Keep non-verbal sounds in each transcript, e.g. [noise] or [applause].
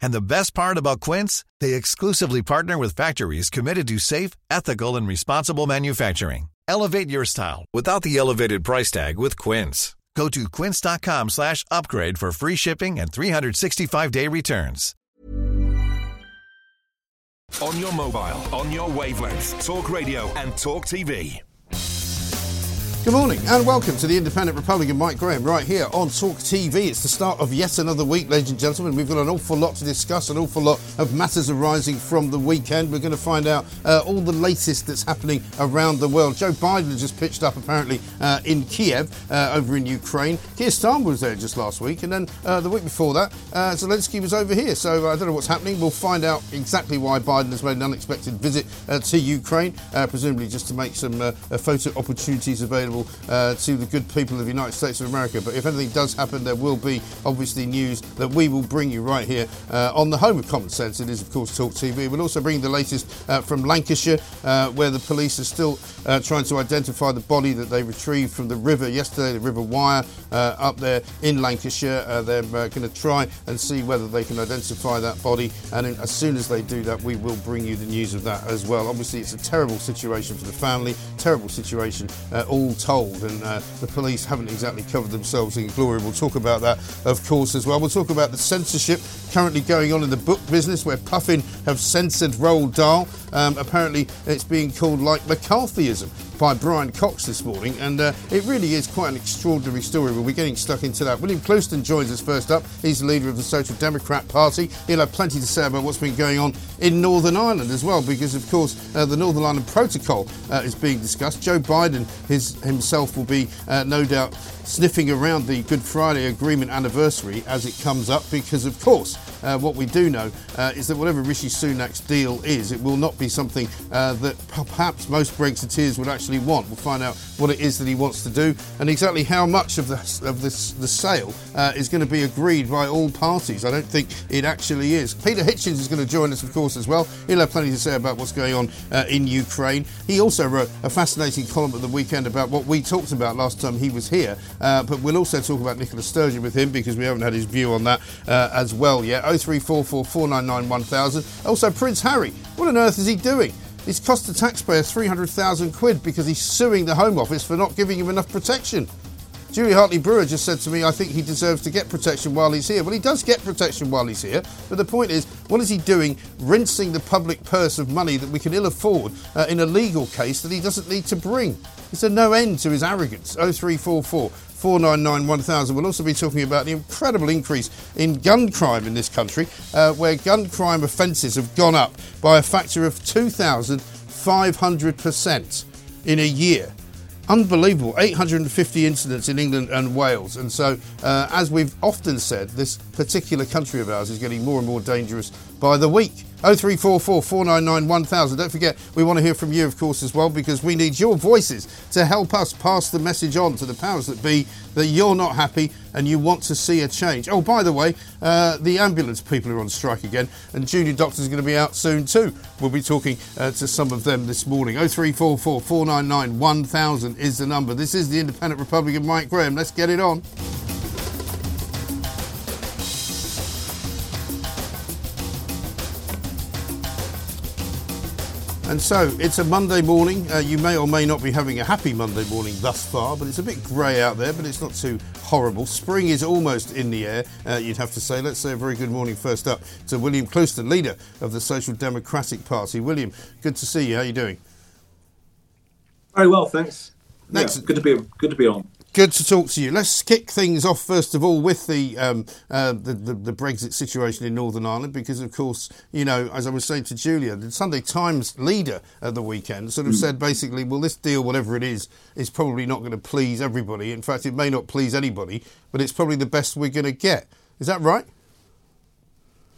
And the best part about Quince, they exclusively partner with factories committed to safe, ethical, and responsible manufacturing. Elevate your style without the elevated price tag with Quince. Go to quince.com slash upgrade for free shipping and 365-day returns. On your mobile, on your wavelength, Talk Radio and Talk TV. Good morning and welcome to the Independent Republic of Mike Graham right here on Talk TV. It's the start of yet another week, ladies and gentlemen. We've got an awful lot to discuss, an awful lot of matters arising from the weekend. We're going to find out uh, all the latest that's happening around the world. Joe Biden just pitched up apparently uh, in Kiev uh, over in Ukraine. Keir Starmer was there just last week, and then uh, the week before that, uh, Zelensky was over here. So uh, I don't know what's happening. We'll find out exactly why Biden has made an unexpected visit to Ukraine, presumably just to make some photo opportunities available uh, to the good people of the United States of America. But if anything does happen, there will be obviously news that we will bring you right here uh, on the home of common sense. It is, of course, Talk TV. We'll also bring the latest uh, from Lancashire, uh, where the police are still uh, trying to identify the body that they retrieved from the river yesterday, the River Wyre, uh, up there in Lancashire. they're going to try and see whether they can identify that body. And in, as soon as they do that, we will bring you the news of that as well. Obviously, it's a terrible situation for the family, terrible situation all told, and uh, the police haven't exactly covered themselves in glory. We'll talk about that, of course, as well. We'll talk about the censorship currently going on in the book business, where Puffin have censored Roald Dahl. Um, apparently, it's being called like McCarthyism by Brian Cox this morning, and uh, it really is quite an extraordinary story. We'll be getting stuck into that. William Clouston joins us first up. He's the leader of the Social Democrat Party. He'll have plenty to say about what's been going on in Northern Ireland as well, because of course uh, the Northern Ireland Protocol uh, is being discussed. Joe Biden his, himself will be uh, no doubt sniffing around the Good Friday Agreement anniversary as it comes up because, of course, uh, what we do know uh, is that whatever Rishi Sunak's deal is, it will not be something uh, that perhaps most Brexiteers would actually want. We'll find out what it is that he wants to do and exactly how much of the, of this, the sale uh, is going to be agreed by all parties. I don't think it actually is. Peter Hitchens is going to join us, of course, as well. He'll have plenty to say about what's going on uh, in Ukraine. He also wrote a fascinating column at the weekend about what we talked about last time he was here uh, but we'll also talk about Nicola Sturgeon with him because we haven't had his view on that as well yet. 0344 499 1000. Also, Prince Harry. What on earth is he doing? He's cost the taxpayer 300,000 quid because he's suing the Home Office for not giving him enough protection. Julie Hartley Brewer just said to me, I think he deserves to get protection while he's here. Well, he does get protection while he's here, but the point is, what is he doing rinsing the public purse of money that we can ill afford uh, in a legal case that he doesn't need to bring? It's a no end to his arrogance. 0344 499 1000. We'll also be talking about the incredible increase in gun crime in this country, uh, where gun crime offences have gone up by a factor of 2,500% in a year unbelievable 850 incidents in England and Wales. And so, uh, as we've often said, this particular country of ours is getting more and more dangerous by the week. 0344 499 1000. Don't forget, we want to hear from you, of course, as well, because we need your voices to help us pass the message on to the powers that be that you're not happy and you want to see a change. Oh, by the way, uh, the ambulance people are on strike again, and junior doctors are going to be out soon too. We'll be talking uh, to some of them this morning. 0344 499 1000 is the number. This is the Independent Republic of Mike Graham. Let's get it on. And so it's a Monday morning. Uh, you may or may not be having a happy Monday morning thus far, but it's a bit grey out there, but it's not too horrible. Spring is almost in the air, uh, you'd have to say. Let's say a very good morning first up to William Clouston, leader of the Social Democratic Party. William, good to see you. How are you doing? Very well, thanks. Yeah, good to be good to be on. Good to talk to you. Let's kick things off first of all with the, um, uh, the, the, the Brexit situation in Northern Ireland, because of course, you know, as I was saying to Julia, the Sunday Times leader at the weekend sort of mm. said basically, well, this deal, whatever it is, is probably not going to please everybody. In fact, it may not please anybody, but it's probably the best we're going to get. Is that right?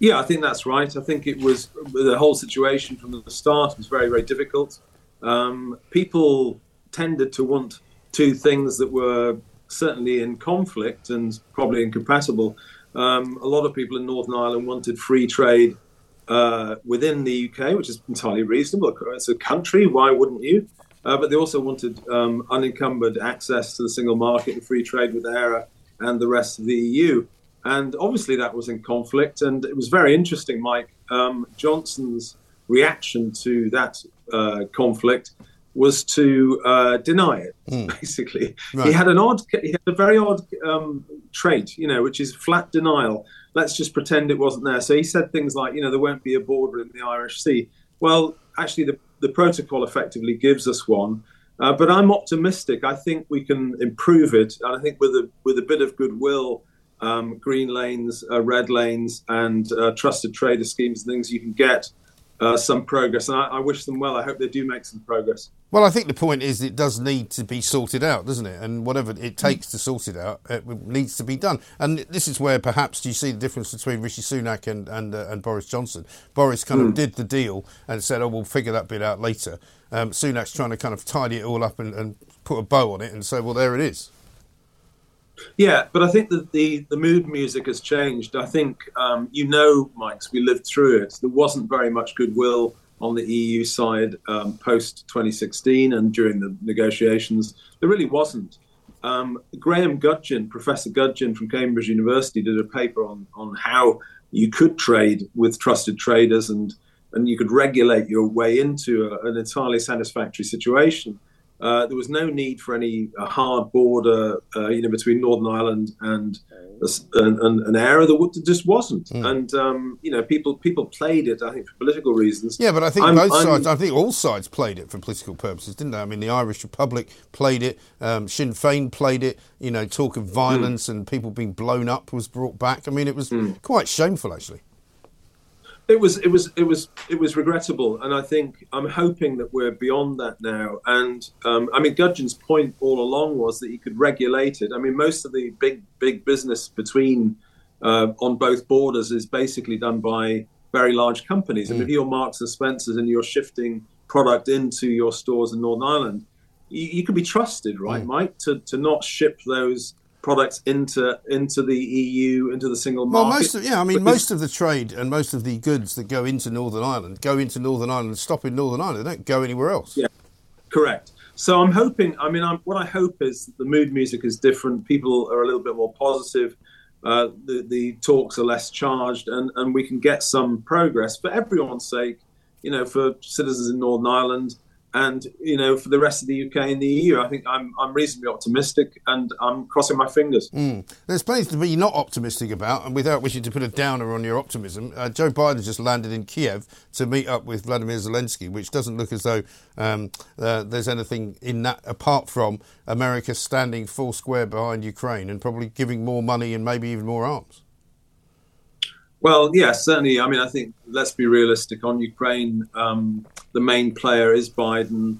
Yeah, I think that's right. I think it was the whole situation from the start was very, very difficult. Um, people tended to want two things that were certainly in conflict and probably incompatible. Um, a lot of people in Northern Ireland wanted free trade uh, within the UK, which is entirely reasonable. It's a country, why wouldn't you? Uh, but they also wanted um, unencumbered access to the single market and free trade with Eire and the rest of the EU. And obviously that was in conflict. And it was very interesting, Mike. Um, Johnson's reaction to that uh, conflict was to uh, deny it. Mm. Basically, right. he had an odd, he had a very odd um, trait, you know, which is flat denial. Let's just pretend it wasn't there. So he said things like, you know, there won't be a border in the Irish Sea. Well, actually, the the protocol effectively gives us one. Uh, but I'm optimistic. I think we can improve it, and I think with a with a bit of goodwill, um, green lanes, uh, red lanes, and uh, trusted trader schemes, and things you can get uh, some progress. And I, I, wish them well. I hope they do make some progress. Well, I think the point is it does need to be sorted out, doesn't it? And whatever it takes to sort it out, it needs to be done. And this is where perhaps you see the difference between Rishi Sunak and and, uh, and Boris Johnson. Boris kind mm. of did the deal and said, "Oh, we'll figure that bit out later." Um, Sunak's trying to kind of tidy it all up and, and put a bow on it and say, "Well, there it is." Yeah, but I think that the, the mood music has changed. I think, um, you know, Mike's, we lived through it. There wasn't very much goodwill on the EU side um, post 2016 and during the negotiations. There really wasn't. Um, Graham Gudgin, Professor Gudgin from Cambridge University, did a paper on, on how you could trade with trusted traders and, and you could regulate your way into a, an entirely satisfactory situation. Uh, there was no need for any uh, hard border, uh, you know, between Northern Ireland and an, an, area that just wasn't. Mm. And um, you know, people people played it, I think, for political reasons. Yeah, but I think I'm, both I'm, sides, I think all sides played it for political purposes, didn't they? I mean, the Irish Republic played it, um, Sinn Féin played it. You know, talk of violence mm. and people being blown up was brought back. I mean, it was mm. quite shameful, actually. It was it was it was it was regrettable, and I think I'm hoping that we're beyond that now. And um, I mean, Gudgin's point all along was that you could regulate it. I mean, most of the big big business between uh, on both borders is basically done by very large companies. Mm. And if you're Marks and Spencers and you're shifting product into your stores in Northern Ireland, you, you can be trusted, right, mm. Mike, to to not ship those products into into the EU, into the single market. Well, most of, yeah, I mean, because most of the trade and most of the goods that go into Northern Ireland go into Northern Ireland and stop in Northern Ireland. They don't go anywhere else. Yeah, correct. So I'm hoping. I mean, I'm, what I hope is the mood music is different. People are a little bit more positive. Uh, the the talks are less charged, and and we can get some progress for everyone's sake. You know, for citizens in Northern Ireland and you know for the rest of the UK and the EU, I think I'm I'm reasonably optimistic, and I'm crossing my fingers. Mm. There's plenty to be not optimistic about, and without wishing to put a downer on your optimism, uh, Joe Biden just landed in Kiev to meet up with Vladimir Zelensky, which doesn't look as though um, uh, there's anything in that apart from America standing full square behind Ukraine and probably giving more money and maybe even more arms. Well, yes, certainly. I mean, I think let's be realistic on Ukraine. Um, the main player is Biden.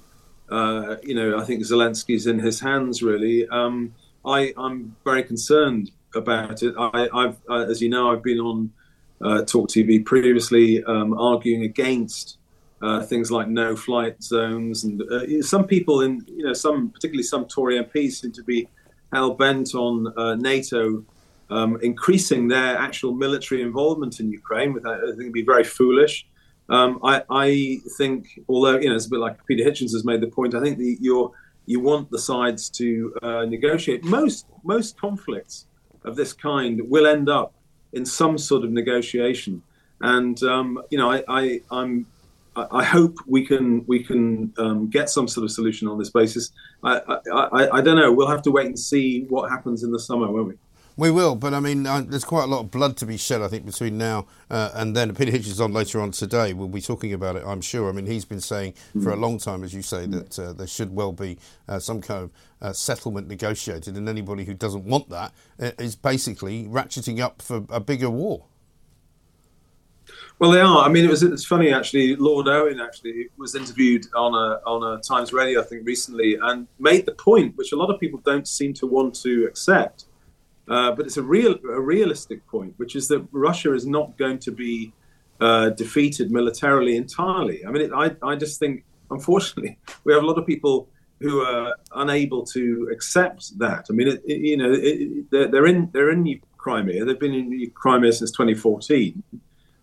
Uh, you know, I think Zelensky's in his hands really. Um, I, am very concerned about it. I, have as you know, I've been on uh, Talk TV previously, um, arguing against uh, things like no-flight zones, and uh, some people in, you know, some particularly some Tory MPs seem to be hell bent on uh, NATO um, increasing their actual military involvement in Ukraine. I think it'd be very foolish. Um, I, I, think, although you know, it's a bit like Peter Hitchens has made the point. I think the, you want the sides to uh, negotiate. Most most conflicts of this kind will end up in some sort of negotiation, and um, you know, I, I, I'm I hope we can we can um, get some sort of solution on this basis. I, I, I, I, don't know. We'll have to wait and see what happens in the summer, won't we? We will, but I mean, uh, there's quite a lot of blood to be shed, I think, between now uh, and then. [laughs] Peter Hitchens is on later on today. We'll be talking about it, I'm sure. I mean, he's been saying for a long time, as you say, that uh, there should well be uh, some kind of uh, settlement negotiated, and anybody who doesn't want that uh, basically ratcheting up for a bigger war. Well, they are. I mean, it was it's funny actually. Lord Owen actually was interviewed on a on a Times Radio, I think, recently, and made the point which a lot of people don't seem to want to accept, uh, but it's a real a realistic point, which is that Russia is not going to be uh, defeated militarily entirely. I mean, it, I I just think, unfortunately, [laughs] we have a lot of people who are unable to accept that. I mean, it, it, you know, they're, they're in they're in Crimea. They've been in Crimea since 2014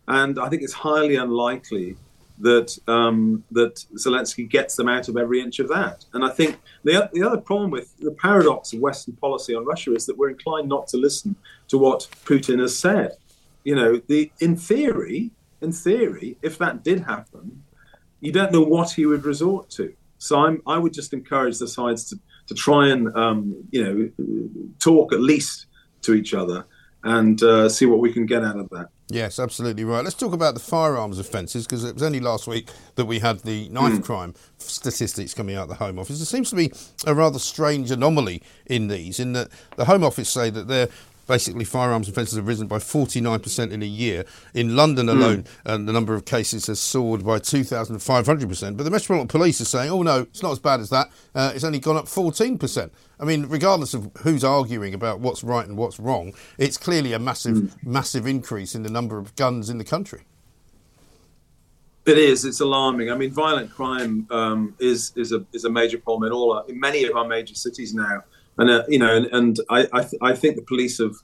and I think it's highly unlikely that um, that Zelensky gets them out of every inch of that. And I think the the other problem with the paradox of Western policy on Russia is that we're inclined not to listen to what Putin has said. You know, the in theory, in theory, if that did happen, you don't know what he would resort to. So I'm, I would just encourage the sides to, to try and um, you know talk at least to each other and uh, see what we can get out of that. Yes, absolutely right. Let's talk about the firearms offences because it was only last week that we had the knife mm. crime statistics coming out of the Home Office. There seems to be a rather strange anomaly in these, in that the Home Office say that they're basically firearms offences have risen by 49% in a year. In London hmm. alone, mm. the number of cases has soared by 2,500%. But the Metropolitan Police are saying, oh no, it's not as bad as that. Uh, it's only gone up 14%. I mean, regardless of who's arguing about what's right and what's wrong, it's clearly a massive, mm. massive increase in the number of guns in the country. It is. It's alarming. I mean, violent crime um, is is a is a major problem in all in many of our major cities now and uh, you know, and, and I I, th- I, think the police have,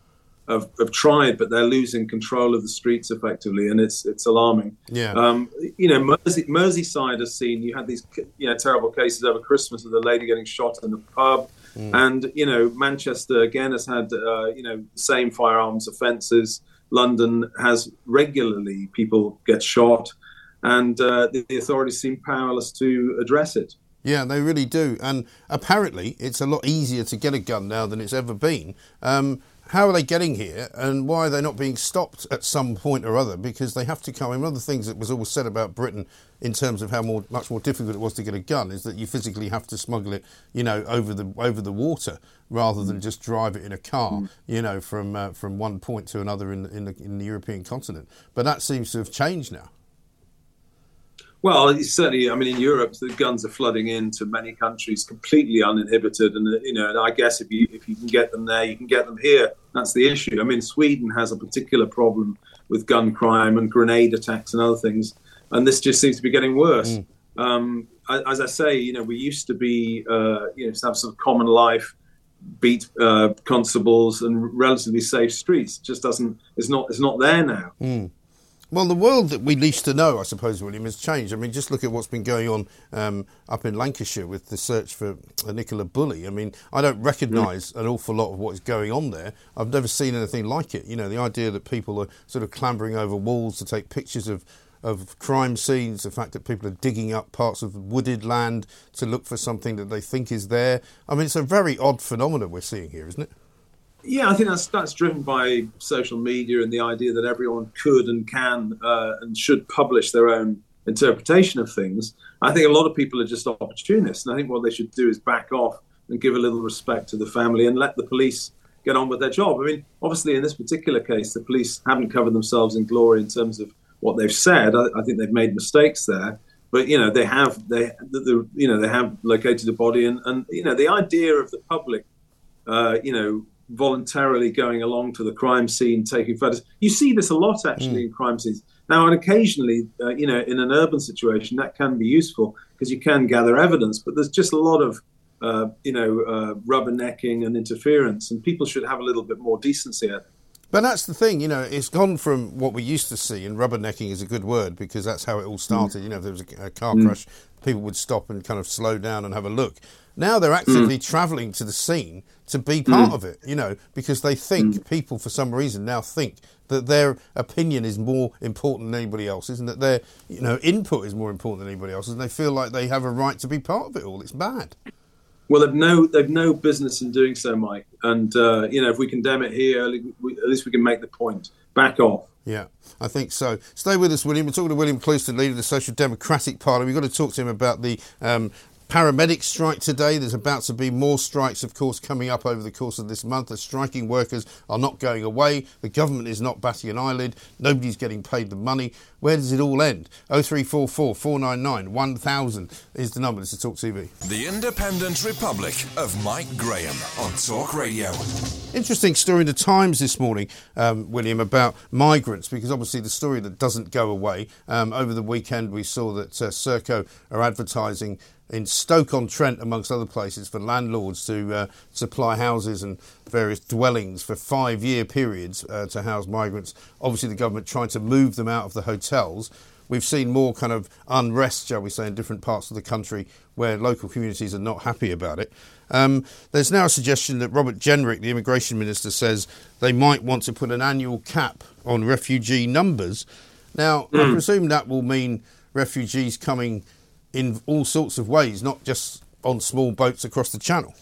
have, have tried, but they're losing control of the streets effectively, and it's it's alarming. Yeah. Um, you know, Mersey, Merseyside has seen you had these you know terrible cases over Christmas of a lady getting shot in the pub, mm. and you know Manchester again has had uh, you know the same firearms offences. London has regularly people get shot, and uh, the, the authorities seem powerless to address it. Yeah, they really do. And apparently, it's a lot easier to get a gun now than it's ever been. Um, how are they getting here, and why are they not being stopped at some point or other? Because they have to come. I mean, one of the things that was always said about Britain in terms of how more, much more difficult it was to get a gun is that you physically have to smuggle it, you know, over the over the water rather than just drive it in a car, mm. you know, from uh, from one point to another in in the, in the European continent. But that seems to have changed now. Well, certainly. I mean, in Europe, the guns are flooding into many countries completely uninhibited, and you know, and I guess if you if you can get them there, you can get them here. That's the issue. I mean, Sweden has a particular problem with gun crime and grenade attacks and other things, and this just seems to be getting worse. Mm. Um, as I say, you know, we used to be, uh, you know, have sort of common life, beat uh, constables and relatively safe streets. It just doesn't. It's not. It's not there now. Mm. Well, the world that we used to know, I suppose, William, has changed. I mean, just look at what's been going on um, up in Lancashire with the search for a Nicola Bulley. I mean, I don't recognise an awful lot of what is going on there. I've never seen anything like it. You know, the idea that people are sort of clambering over walls to take pictures of of crime scenes, the fact that people are digging up parts of wooded land to look for something that they think is there. I mean, it's a very odd phenomenon we're seeing here, isn't it? Yeah, I think that's that's driven by social media and the idea that everyone could and can uh, and should publish their own interpretation of things. I think a lot of people are just opportunists, and I think what they should do is back off and give a little respect to the family and let the police get on with their job. I mean, obviously, in this particular case, the police haven't covered themselves in glory in terms of what they've said. I, I think they've made mistakes there, but you know they have they the, the, you know they have located a body, and and you know the idea of the public, uh, you know voluntarily going along to the crime scene, taking photos. You see this a lot actually mm. in crime scenes. Now, and occasionally, uh, you know, in an urban situation, that can be useful because you can gather evidence. But there's just a lot of, uh, you know, uh, rubbernecking and interference, and people should have a little bit more decency. But that's the thing, you know, it's gone from what we used to see, and rubbernecking is a good word because that's how it all started. Mm. You know, if there was a, a car mm. crash, people would stop and kind of slow down and have a look. Now they're actively mm. travelling to the scene to be part mm. of it, you know, because they think mm. people, for some reason, now think that their opinion is more important than anybody else's, and that their, you know, input is more important than anybody else's, and they feel like they have a right to be part of it all. It's bad. Well, they've no they've no business in doing so, Mike. And uh, you know, if we condemn it here, we, at least we can make the point. Back off. Yeah, I think so. Stay with us, William. We're talking to William Clouston, leader of the Social Democratic Party. We've got to talk to him about the um, paramedic strike today. There's about to be more strikes, of course, coming up over the course of this month. The striking workers are not going away. The government is not batting an eyelid. Nobody's getting paid the money. Where does it all end? 0344 499 1000 is the number. This is Talk TV. The Independent Republic of Mike Graham on Talk Radio. Interesting story in the Times this morning, um, William, about migrants, because obviously the story that doesn't go away. Um, over the weekend, we saw that uh, Serco are advertising in Stoke on Trent, amongst other places, for landlords to uh, supply houses and various dwellings for five year periods uh, to house migrants. Obviously, the government trying to move them out of the hotels. We've seen more kind of unrest, shall we say, in different parts of the country where local communities are not happy about it. Um, there's now a suggestion that Robert Jenrick, the immigration minister, says they might want to put an annual cap on refugee numbers. Now, mm. I hmm. presume that will mean refugees coming in all sorts of ways, not just on small boats across the channel.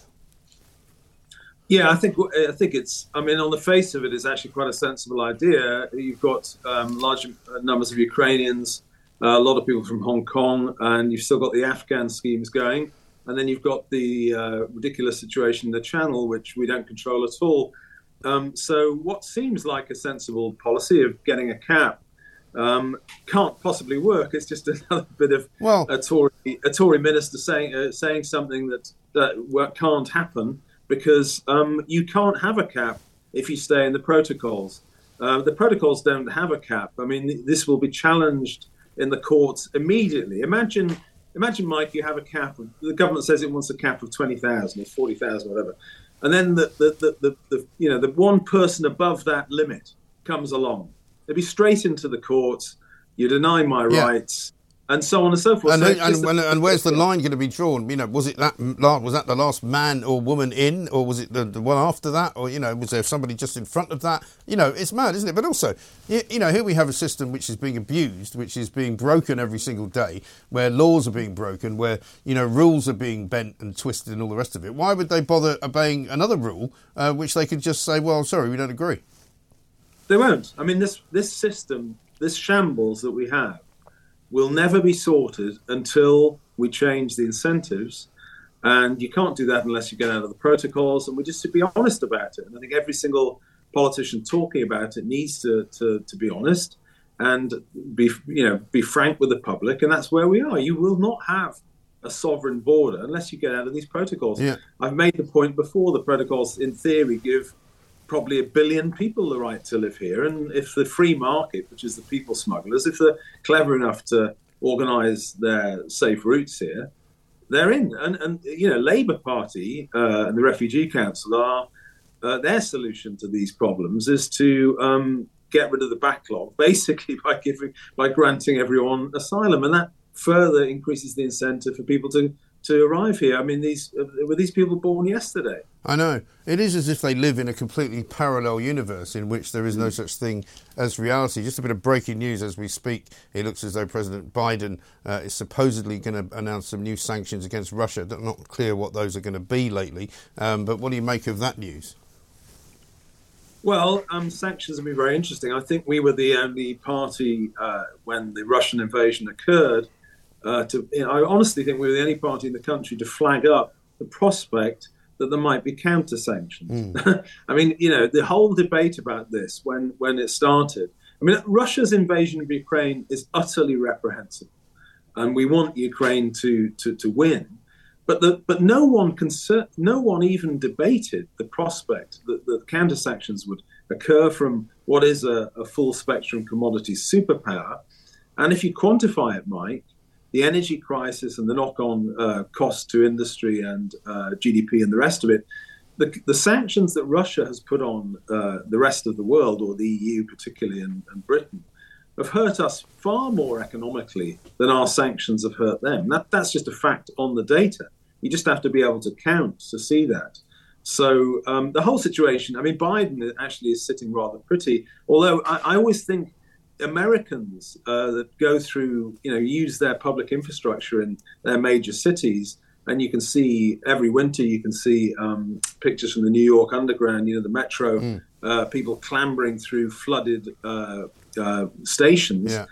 Yeah, I think I think it's. I mean, on the face of it, it's actually quite a sensible idea. You've got um, large numbers of Ukrainians, uh, a lot of people from Hong Kong, and you've still got the Afghan schemes going, and then you've got the uh, ridiculous situation in the Channel, which we don't control at all. Um, so, what seems like a sensible policy of getting a cap um, can't possibly work. It's just [laughs] another bit of well, a Tory a Tory minister saying uh, saying something that that can't happen because um, you can't have a cap if you stay in the protocols. Uh, the protocols don't have a cap. I mean, this will be challenged in the courts immediately. Imagine, imagine, Mike, you have a cap. Of, the government says it wants a cap of twenty thousand or forty thousand, whatever, and then the the, the, the, the you know the one person above that limit comes along They'd be straight into the courts. You deny my yeah. rights, and so on and so forth. And, so and, and, and, where's the line going to be drawn? You know, was it that was that the last man or woman in, or was it the, the one after that, or you know, was there somebody just in front of that? You know, it's mad, isn't it? But also, you, you know, here we have a system which is being abused, which is being broken every single day, where laws are being broken, where you know rules are being bent and twisted, and all the rest of it. Why would they bother obeying another rule, uh, which they could just say, well, sorry, we don't agree. They won't. I mean, this this system, this shambles that we have, will never be sorted until we change the incentives. And you can't do that unless you get out of the protocols. And we just to be honest about it. And I think every single politician talking about it needs to, to, to be honest and be you know be frank with the public. And that's where we are. You will not have a sovereign border unless you get out of these protocols. Yeah. I've made the point before. The protocols, in theory, give probably a billion people the right to live here. And if the free market, which is the people smugglers, if they're clever enough to organise their safe routes here, they're in. And, and you know, Labour Party uh, and the Refugee Council are uh, their solution to these problems is to um, get rid of the backlog, [laughs] basically by giving by granting everyone asylum, and that further increases the incentive for people to to arrive here. I mean, these were these people born yesterday. I know it is as if they live in a completely parallel universe in which there is no such thing as reality. Just a bit of breaking news as we speak. It looks as though President Biden uh, is supposedly going to announce some new sanctions against Russia. Not clear what those are going to be lately. Um, but what do you make of that news? Well, um, sanctions have been very interesting. I think we were the only party uh, when the Russian invasion occurred uh, to, you know, I honestly think we were the only party in the country to flag up the prospect that there might be counter sanctions. Mm. [laughs] I mean, you know, the whole debate about this when when it started. I mean, Russia's invasion of Ukraine is utterly reprehensible, and we want Ukraine to to, to win. But the, but no one concern, no one even debated the prospect that the counter sanctions would occur from what is a, a full spectrum commodity superpower. And if you quantify it, Mike, the energy crisis and the knock-on uh, cost to industry and uh, GDP and the rest of it, the, the, sanctions that Russia has put on uh, the rest of the world, or the EU particularly, and, and, Britain, have hurt us far more economically than our sanctions have hurt them. That, that's just a fact on the data. You just have to be able to count to see that. So um, the whole situation, I mean, Biden actually is sitting rather pretty, although I, I always think Americans uh, that go through, you know, use their public infrastructure in their major cities and you can see every winter you can see um, pictures from the New York Underground, you know, the metro, mm. uh, people clambering through flooded uh, uh, stations. Yeah.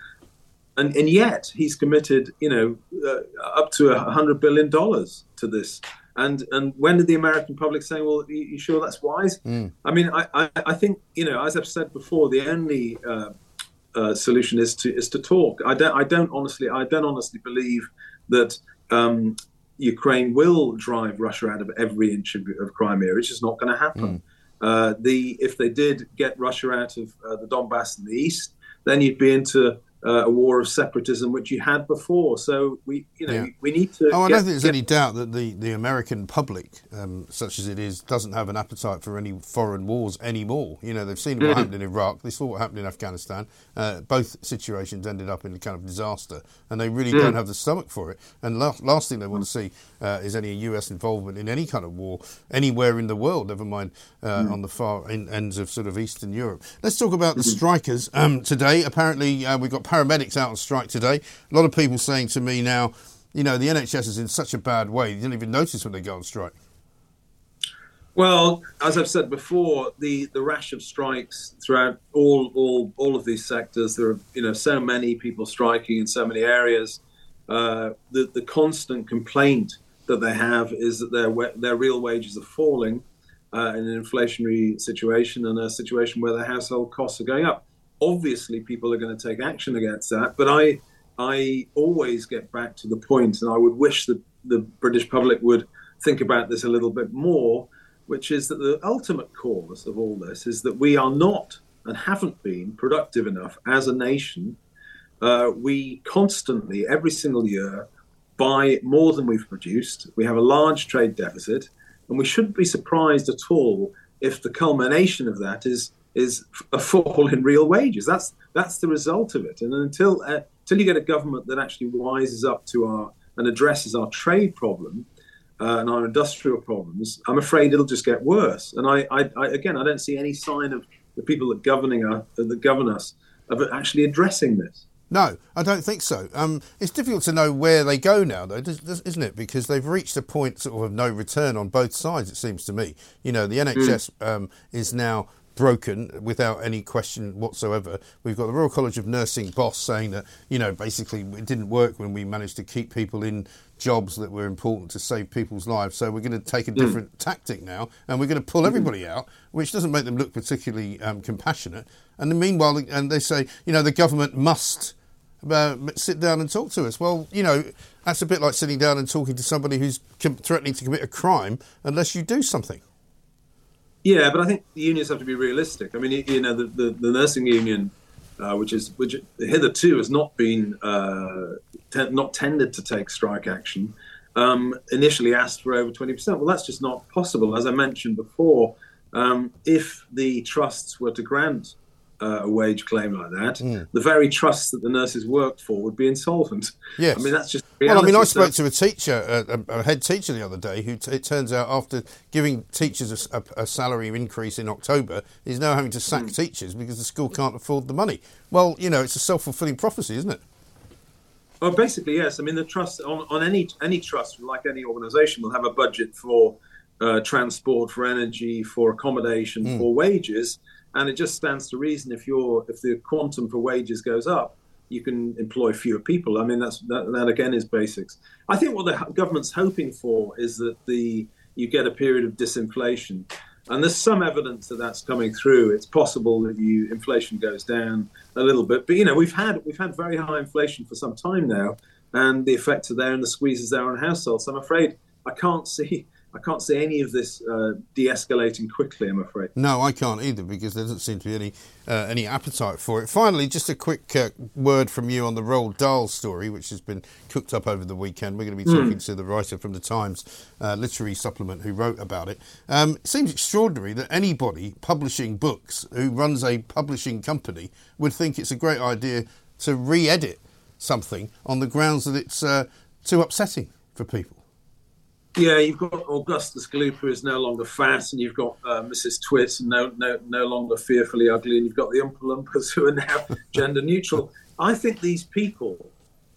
And, and yet he's committed, you know, uh, up to a hundred billion dollars to this. And and when did the American public say, "Well, you, you sure that's wise?" Mm. I mean, I, I, I, think you know, as I've said before, the only uh, solution is to is to talk. I don't I don't honestly I don't honestly believe that um, Ukraine will drive Russia out of every inch of, of Crimea. It's just not going to happen. Mm. Uh, the if they did get Russia out of uh, the Donbass in the east, then you'd be into uh, a war of separatism, which you had before. So we, you know, yeah. we need to. Oh, I don't think there's get... any doubt that the, the American public, um, such as it is, doesn't have an appetite for any foreign wars anymore. You know, they've seen what mm-hmm. happened in Iraq, they saw what happened in Afghanistan. Uh, both situations ended up in a kind of disaster, and they really mm. don't have the stomach for it. And last, last thing they want to see uh, is any U.S. involvement in any kind of war anywhere in the world, never mind uh, mm. on the far ends of sort of Eastern Europe. Let's talk about the mm-hmm. strikers um, today. Apparently, uh, we've got paramedics out on strike today. A lot of people saying to me now, you know, the NHS is in such a bad way, you don't even notice when they go on strike. Well, as I've said before, the, the rash of strikes throughout all, all all of these sectors, there are you know so many people striking in so many areas. Uh, the the constant complaint that they have is that their their real wages are falling uh, in an inflationary situation and a situation where their household costs are going up obviously people are going to take action against that. But I, I always get back to the point, and I would wish that the British public would think about this a little bit more, which is that the ultimate cause of all this is that we are not and haven't been productive enough as a nation. Uh, we constantly, every single year, buy more than we've produced. We have a large trade deficit, and we shouldn't be surprised at all if the culmination of that is is a fall in real wages. That's that's the result of it. And until uh, until you get a government that actually wises up to our and addresses our trade problem uh, and our industrial problems, I'm afraid it'll just get worse. And I, I, I again, I don't see any sign of the people that governing us, that govern us, of actually addressing this. No, I don't think so. Um, it's difficult to know where they go now, though, isn't it? Because they've reached a point sort of, of no return on both sides. It seems to me. You know, the NHS mm. um, is now broken without any question whatsoever. We've got the Royal College of Nursing boss saying that, you know, basically it didn't work when we managed to keep people in jobs that were important to save people's lives. So we're going to take a hmm. different mm. tactic now and we're going to pull hmm. everybody out, which doesn't make them look particularly um, compassionate. And meanwhile, and they say, you know, the government must uh, sit down and talk to us. Well, you know, that's a bit like sitting down and talking to somebody who's threatening to commit a crime unless you do something. Yeah, but I think the unions have to be realistic. I mean, you know, the, the, the nursing union, uh, which is which hitherto has not been uh, not tended to take strike action, um, initially asked for over twenty percent. Well, that's just not possible. As I mentioned before, um, if the trusts were to grant uh, a wage claim like that, mm. the very trust that the nurses worked for would be insolvent. Yes. I mean, that's just reality. Well, I mean, I spoke to a teacher, a, a head teacher the other day, who t- it turns out after giving teachers a, a, a, salary increase in October, is now having to sack mm. teachers because the school can't afford the money. Well, you know, it's a self fulfilling prophecy, isn't it? Well, basically, yes. I mean, the trust on, on any any trust, like any organisation, will have a budget for uh, transport, for energy, for accommodation, mm. for wages and it just stands to reason if you're if the quantum for wages goes up, you can employ fewer people. I mean, that's that, that again is basics. I think what the government's hoping for is that the you get a period of disinflation, and there's some evidence that that's coming through. It's possible that you inflation goes down a little bit, but you know we've had we've had very high inflation for some time now, and the effects are there and the squeezes there on households. So I'm afraid I can't [laughs] see I can't see any of this uh, de-escalating quickly. I'm afraid. No, I can't either because there doesn't seem to be any uh, any appetite for it. Finally, just a quick uh, word from you on the Roald Dahl story, which has been cooked up over the weekend. We're going to be talking mm. to the writer from the Times uh, literary supplement who wrote about it. Um, it seems extraordinary that anybody publishing books who runs a publishing company would think it's a great idea to re-edit something on the grounds that it's uh, too upsetting for people. Yeah, you've got Augustus Gloop, is no longer fat, and you've got uh, Mrs. Twit, no, no, no longer fearfully ugly, and you've got the Oompa Loompas, who are now [laughs] gender neutral. I think these people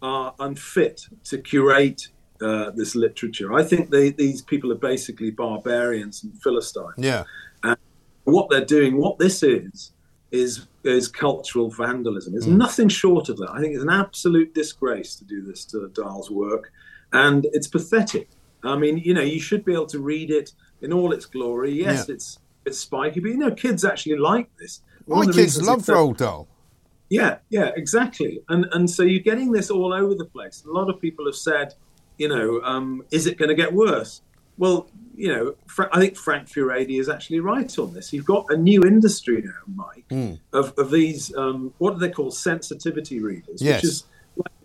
are unfit to curate uh, this literature. I think they, these people are basically barbarians and philistines. Yeah. And what they're doing, what this is, is is cultural vandalism. It's Mm. nothing short of that. I think it's an absolute disgrace to do this to Dahl's work, and it's pathetic. I mean, you know, you should be able to read it in all its glory. Yes, Yeah. it's it's spiky, but you know, kids actually like this. One My kids love Roald Dahl. yeah, yeah, exactly. And and so you're getting this all over the place. A lot of people have said, you know, um, is it going to get worse? Well, you know, Fra- I think Frank Furedi is actually right on this. You've got a new industry now, Mike, Hmm. of, of these, um, what do they call sensitivity readers, Yes. which is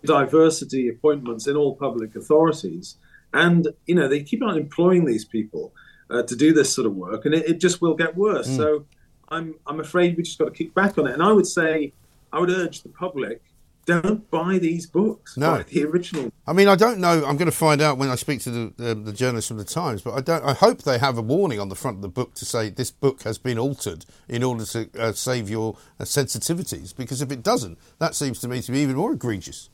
diversity appointments in all public authorities. And, you know, they keep on employing these people uh, to do this sort of work, and it, it just will get worse. Hmm. So I'm, I'm afraid we just got to kick back on it. And I would say, I would urge the public, don't buy these books. No. Buy the original. I mean, I don't know. I'm going to find out when I speak to the, um, the journalist from the Times, but I don't. I hope they have a warning on the front of the book to say this book has been altered in order to uh, save your uh, sensitivities. Because if it doesn't, that seems to me to be even more egregious.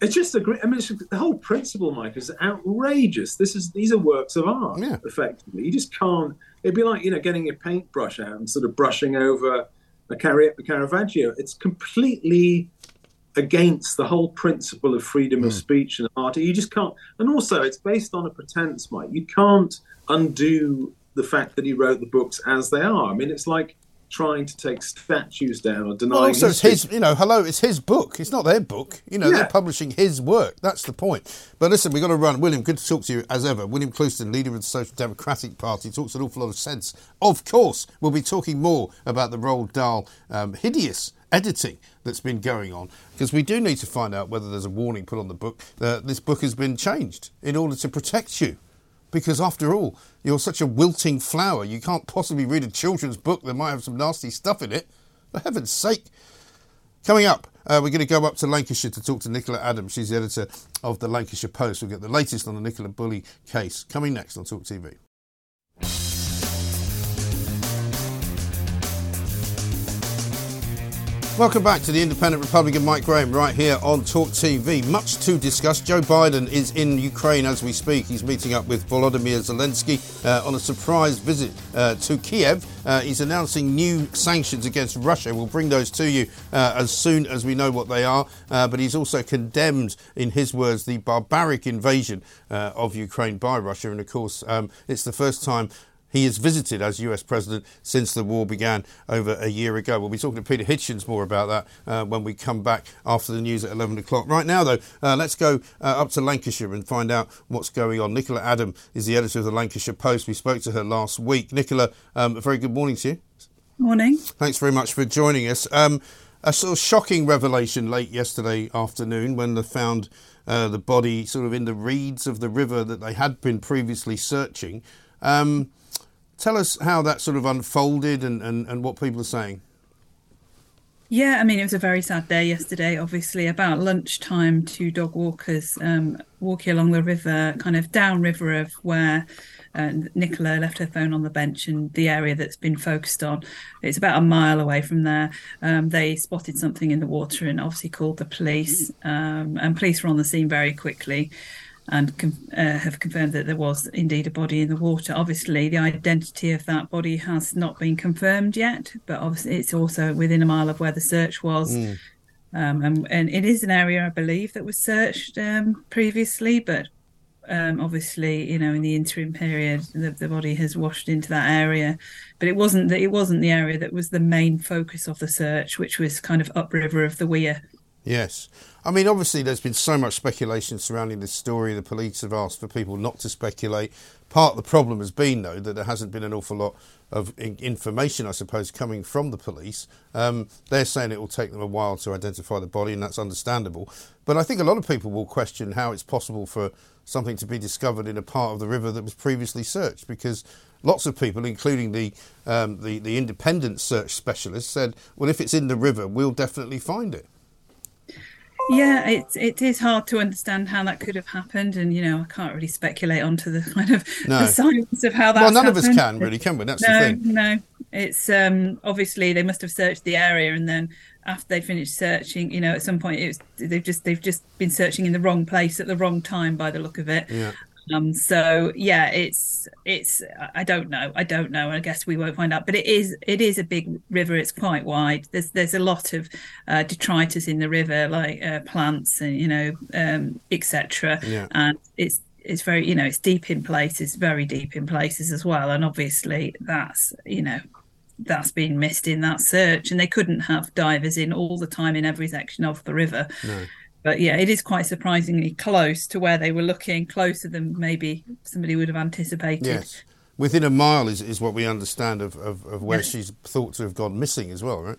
It's just a great. I mean, it's, the whole principle, Mike, is outrageous. This is these are works of art. Yeah. Effectively, you just can't. It'd be like you know getting your paintbrush out and sort of brushing over a, Car- a Caravaggio. It's completely against the whole principle of freedom Hmm. of speech and art. You just can't. And also, it's based on a pretense, Mike. You can't undo the fact that he wrote the books as they are. I mean, it's like trying to take statues down or denying. Well, also, it's his. You know, hello, it's his book. It's not their book. You know, they're publishing his work. That's the point. But listen, we've got to run. William, good to talk to you as ever. William Clouston, leader of the Social Democratic Party, talks an awful lot of sense. Of course, we'll be talking more about the Roald Dahl um, hideous editing that's been going on because we do need to find out whether there's a warning put on the book that this book has been changed in order to protect you. Because after all, you're such a wilting flower, you can't possibly read a children's book that might have some nasty stuff in it. For heaven's sake. Coming up, uh, we're going to go up to Lancashire to talk to Nicola Adams. She's the editor of the Lancashire Post. We'll get the latest on the Nicola Bulley case. Coming next on Talk TV. Welcome back to the Independent Republic of Mike Graham right here on Talk TV. Much to discuss. Joe Biden is in Ukraine as we speak. He's meeting up with Volodymyr Zelensky uh, on a surprise visit uh, to Kiev. Uh, he's announcing new sanctions against Russia. We'll bring those to you uh, as soon as we know what they are. Uh, but he's also condemned, in his words, the barbaric invasion uh, of Ukraine by Russia. And of course, um, it's the first time he has visited as US President since the war began over a year ago. We'll be talking to Peter Hitchens more about that uh, when we come back after the news at 11 o'clock. Right now, though, uh, let's go uh, up to Lancashire and find out what's going on. Nicola Adam is the editor of the Lancashire Post. We spoke to her last week. Nicola, um, a very good morning to you. Morning. Thanks very much for joining us. Um, a sort of shocking revelation late yesterday afternoon when they found uh, the body sort of in the reeds of the river that they had been previously searching. Um, tell us how that sort of unfolded and, and, and what people are saying. Yeah, I mean, it was a very sad day yesterday. Obviously, about lunchtime, two dog walkers um, walking along the river, kind of downriver of where uh, Nicola left her phone on the bench and the area that's been focused on. It's about a mile away from there. Um, they spotted something in the water and obviously called the police. Um, and police were on the scene very quickly. And uh, have confirmed that there was indeed a body in the water. Obviously, the identity of that body has not been confirmed yet, but obviously it's also within a mile of where the search was. Um, and, and it is an area, I believe, that was searched um, previously, but um, obviously, you know, in the interim period, the, the body has washed into that area. But it wasn't that it wasn't the area that was the main focus of the search, which was kind of upriver of the weir. Yes. I mean, obviously, there's been so much speculation surrounding this story. The police have asked for people not to speculate. Part of the problem has been, though, that there hasn't been an awful lot of information, I suppose, coming from the police. Um, they're saying it will take them a while to identify the body, and that's understandable. But I think a lot of people will question how it's possible for something to be discovered in a part of the river that was previously searched, because lots of people, including the, um, the, the independent search specialists, said, well, if it's in the river, we'll definitely find it. Yeah, it it is hard to understand how that could have happened, and you know I can't really speculate onto the [laughs] kind of No. the science of how that. well, none of us can really, can we? That's no, the thing. no. It's um, obviously they must have searched the area, and then after they finished searching, you know, at some point it was they've just they've just been searching in the wrong place at the wrong time by the look of it. Yeah. Um, so yeah, it's it's I don't know, I don't know. I guess we won't find out. But it is it is a big river. It's quite wide. There's there's a lot of uh, detritus in the river, like uh, plants and you know um, etc. Yeah. And it's it's very you know it's deep in places, very deep in places as well. And obviously that's you know that's been missed in that search, and they couldn't have divers in all the time in every section of the river. No. But yeah, it is quite surprisingly close to where they were looking, closer than maybe somebody would have anticipated. Yes. Within a mile is, is what we understand of, of, of where Yes. she's thought to have gone missing as well, right?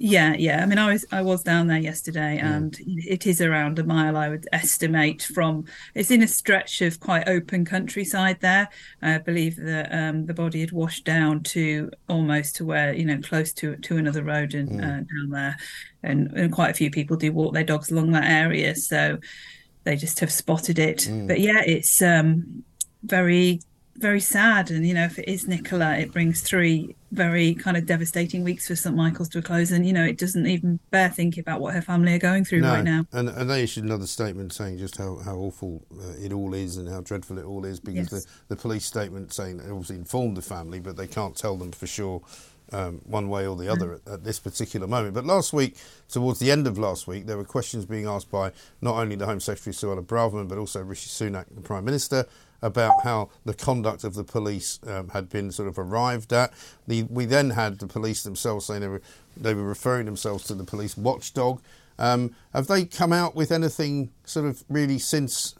Yeah, yeah. I mean, I was I was down there yesterday, and it is around a mile. I would estimate from. It's in a stretch of quite open countryside there. I believe that um, the body had washed down to almost to where you know close to to another road and uh, down there, and, and quite a few people do walk their dogs along that area, so they just have spotted it. But yeah, it's um, very very sad, and you know, if it is Nicola, it brings three very kind of devastating weeks for St Michael's to a close, and you know, it doesn't even bear thinking about what her family are going through right now. And, and they issued another statement saying just how, how awful uh, it all is and how dreadful it all is because Yes. the, the police statement saying they obviously informed the family, but they can't tell them for sure um, one way or the other at, at this particular moment. But last week, towards the end of last week, there were questions being asked by not only the Home Secretary Suella Braverman, but also Rishi Sunak, the Prime Minister, about how the conduct of the police um, had been sort of arrived at. The, we then had the police themselves saying they were, they were referring themselves to the police watchdog. Um, have they come out with anything sort of really since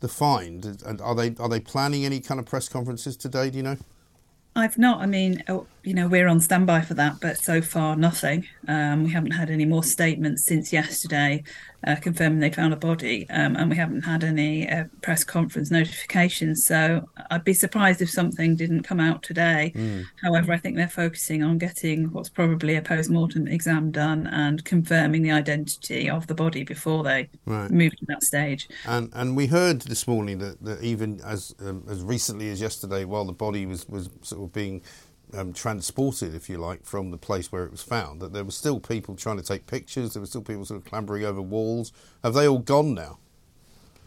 the find? And are they are they planning any kind of press conferences today? Do you know? I've not. I mean, oh, you know, we're on standby for that, but so far nothing. Um, we haven't had any more statements since yesterday uh, confirming they found a body, um, and we haven't had any uh, press conference notifications. So I'd be surprised if something didn't come out today. However, I think they're focusing on getting what's probably a post-mortem exam done and confirming the identity of the body before they Right. move to that stage. And and we heard this morning that, that even as um, as recently as yesterday, while the body was was sort of being um, transported, if you like, from the place where it was found, that there were still people trying to take pictures. There were still people sort of clambering over walls. Have they all gone now?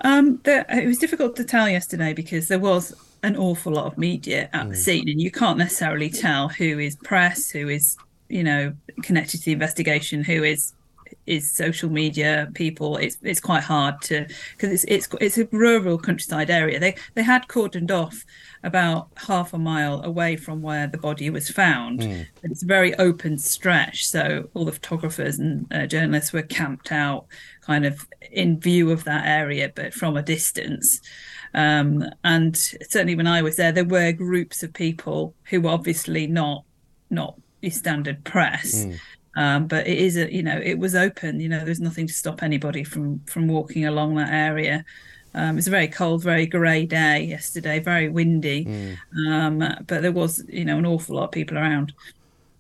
Um, there, it was difficult to tell yesterday because there was an awful lot of media at the scene, and you can't necessarily tell who is press, who is you know connected to the investigation, who is is social media people. It's it's quite hard to because it's it's it's a rural countryside area. They they had cordoned off about half a mile away from where the body was found. But it's a very open stretch, so all the photographers and uh, journalists were camped out, kind of in view of that area, but from a distance. Um, and certainly when I was there, there were groups of people who were obviously not not your standard press. Um, but it is a you know it was open you know there's nothing to stop anybody from from walking along that area um, it's a very cold very grey day yesterday very windy um, but there was you know an awful lot of people around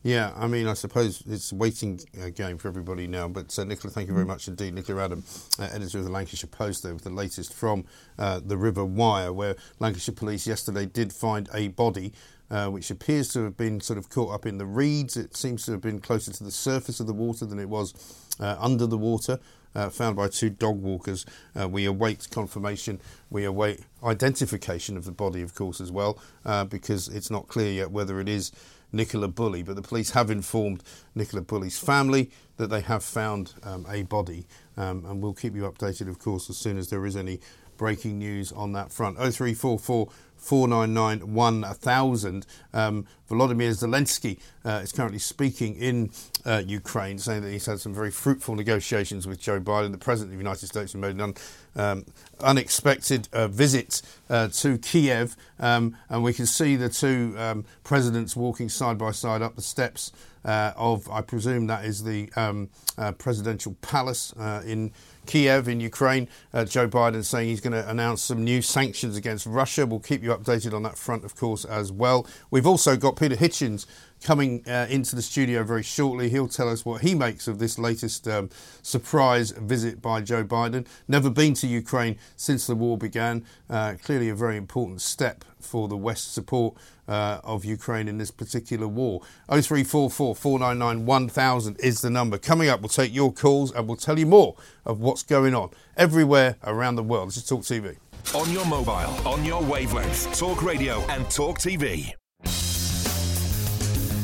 Yeah, I mean, I suppose it's a waiting uh, game for everybody now. But uh, Nicola, thank you very much indeed. Nicola Adam, uh, editor of the Lancashire Post, there with the latest from uh, the River Wyre, where Lancashire Police yesterday did find a body. Uh, which appears to have been sort of caught up in the reeds. It seems to have been closer to the surface of the water than it was uh, under the water. Uh, found by two dog walkers. Uh, we await confirmation. We await identification of the body, of course, as well, uh, because it's not clear yet whether it is Nicola Bulley. But the police have informed Nicola Bulley's family that they have found um, a body, um, and we'll keep you updated, of course, as soon as there is any breaking news on that front. 0344 499 1000. Um, Volodymyr Zelensky uh, is currently speaking in uh, Ukraine, saying that he's had some very fruitful negotiations with Joe Biden, the President of the United States, who made an un, um, unexpected uh, visit uh, to Kiev. Um, and we can see the two um, presidents walking side by side up the steps uh, of, I presume that is the um, uh, presidential palace uh, in Kiev in Ukraine. Uh, Joe Biden saying he's going to announce some new sanctions against Russia. We'll keep you updated on that front, of course, as well. We've also got Peter Hitchens coming uh, into the studio very shortly. He'll tell us what he makes of this latest um, surprise visit by Joe Biden. Never been to Ukraine since the war began. Uh, clearly, a very important step for the West's support uh, of Ukraine in this particular war. 0344 499 1000 is the number. Coming up, we'll take your calls and we'll tell you more of what's going on everywhere around the world. This is Talk TV. On your mobile, on your wavelength, Talk Radio and Talk TV.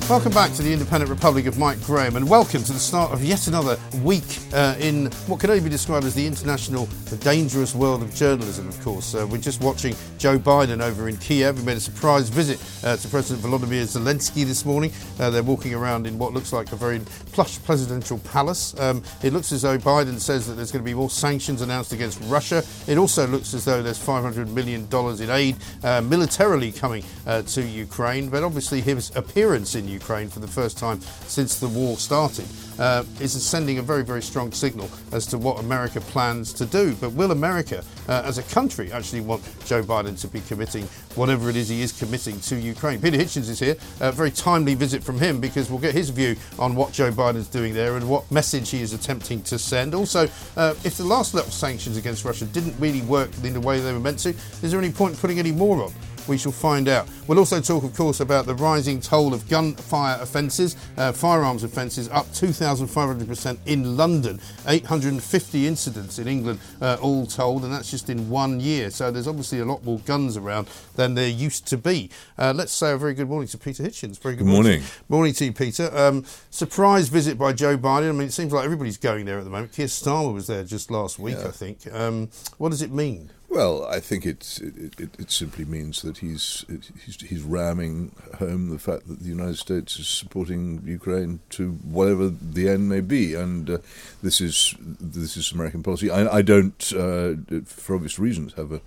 Welcome back to the Independent Republic of Mike Graham, and welcome to the start of yet another week uh, in what can only be described as the international, the dangerous world of journalism. Of course, uh, we're just watching Joe Biden over in Kiev. He made a surprise visit uh, to President Volodymyr Zelensky this morning. Uh, they're walking around in what looks like a very plush presidential palace. Um, it looks as though Biden says that there's going to be more sanctions announced against Russia. It also looks as though there's 500 million dollars in aid uh, militarily coming uh, to Ukraine. But obviously, his appearance in Ukraine for the first time since the war started uh, is sending a very, very strong signal as to what America plans to do. But will America, uh, as a country, actually want Joe Biden to be committing whatever it is he is committing to Ukraine? Peter Hitchens is here. A very timely visit from him because we'll get his view on what Joe Biden's doing there and what message he is attempting to send. Also, uh, if the last of sanctions against Russia didn't really work in the way they were meant to, is there any point in putting any more on? We shall find out. We'll also talk, of course, about the rising toll of gunfire offences, uh, firearms offences up 2,500% in London, 850 incidents in England, uh, all told, and that's just in one year. So there's obviously a lot more guns around than there used to be. Uh, let's say a very good morning to Peter Hitchens. Very good, Good morning. Morning to you, Peter. Um, surprise visit by Joe Biden. I mean, it seems like everybody's going there at the moment. Keir Starmer was there just last week, I think. Um, what does it mean? Well, I think it, it, it simply means that he's, he's he's ramming home the fact that the United States is supporting Ukraine to whatever the end may be, and uh, this is this is American policy. I, I don't, uh, for obvious reasons, have a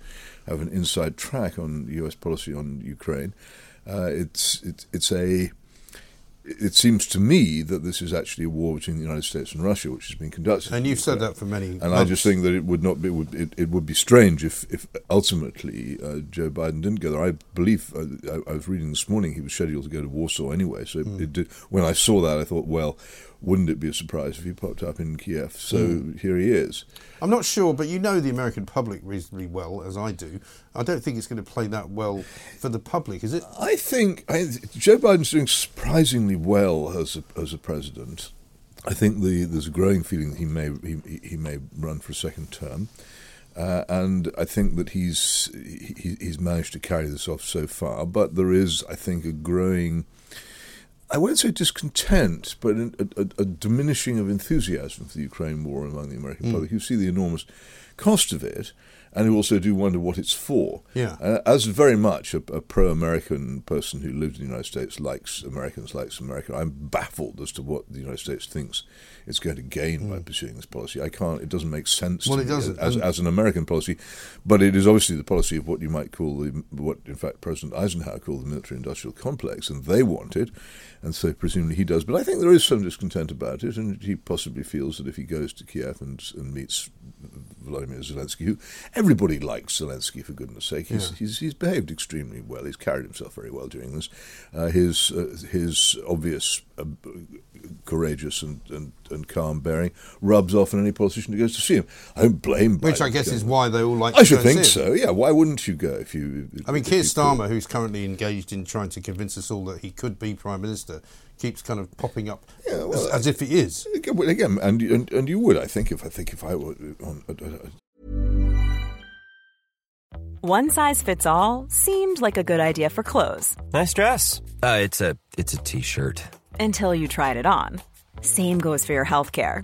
have an inside track on U.S. policy on Ukraine. Uh, it's it, it's a it seems to me that this is actually a war between the United States and Russia, which has been conducted. And you've said that for many. And months. I just think that it would not be. It would, it, it would be strange if, if ultimately uh, Joe Biden didn't go there. I believe uh, I, I, was reading this morning he was scheduled to go to Warsaw anyway. So Hmm. mm. it did, when I saw that, I thought, well, wouldn't it be a surprise if he popped up in Kiev? So Mm. here he is. I'm not sure, but you know the American public reasonably well, as I do. I don't think it's going to play that well for the public, is it? I think I, Joe Biden's doing surprisingly well as a, as a president. I think the, there's a growing feeling that he may he, he may run for a second term, uh, and I think that he's he, he's managed to carry this off so far. But there is, I think, a growing. I won't say discontent, but a, a, a diminishing of enthusiasm for the Ukraine war among the American Mm. public. You see the enormous cost of it, and you also do wonder what it's for. Yeah. Uh, as very much a, a pro-American person who lived in the United States likes Americans, likes America, I'm baffled as to what the United States thinks it's going to gain by pursuing this policy. I can't. It doesn't make sense. Mm. Well, to it me doesn't. as, as an American policy, but it is obviously the policy of what you might call the what, in fact, President Eisenhower called the military-industrial complex, and they want it, and so presumably he does. But I think there is some discontent about it, and he possibly feels that if he goes to Kiev and, and meets Vladimir Zelensky, who everybody likes Zelensky for goodness sake, he's, Yeah. he's he's behaved extremely well. He's carried himself very well during this. Uh, his uh, his obvious. Uh, courageous and, and, and calm bearing rubs off on any politician who goes to see him. I don't blame Which I guess is why they all like I should think so. Yeah, why wouldn't you go if you? I mean, Keir you could? Who's currently engaged in trying to convince us all that he could be Prime Minister, keeps kind of popping up Yeah, well, as, as if he is. Again, again, and, and and you would, I think, if I think if I were on. Uh, uh, One size fits all seemed like a good idea for clothes Nice dress. Uh, it's a it's a t-shirt. until you tried it on. Same goes for your healthcare.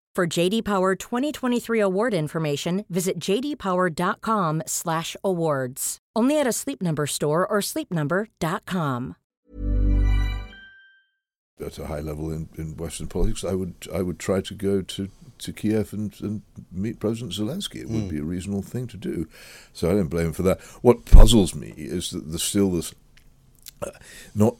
For JD Power 2023 award information, visit jdpower.com/awards. Only at a Sleep Number store or sleepnumber.com. At a high level in, in Western politics, I would I would try to go to, to Kiev and, and meet President Zelensky. It would Mm. be a reasonable thing to do. So I don't blame him for that. What puzzles me is that there's still this uh, not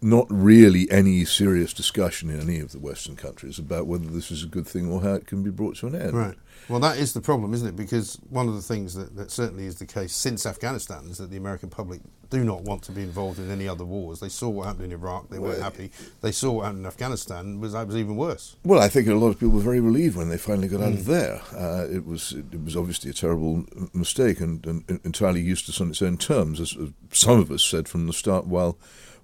not really any serious discussion in any of the Western countries about whether this is a good thing or how it can be brought to an end. Right. Well, that is the problem, isn't it? Because one of the things that, that certainly is the case since Afghanistan is that the American public do not want to be involved in any other wars. They saw what happened in Iraq; they weren't happy. They saw what happened in Afghanistan; was that was even worse. Well, I think a lot of people were very relieved when they finally got out Mm. of there. Uh, it was it was obviously a terrible mistake and, and entirely useless on its own terms, as as some of us said from the start. While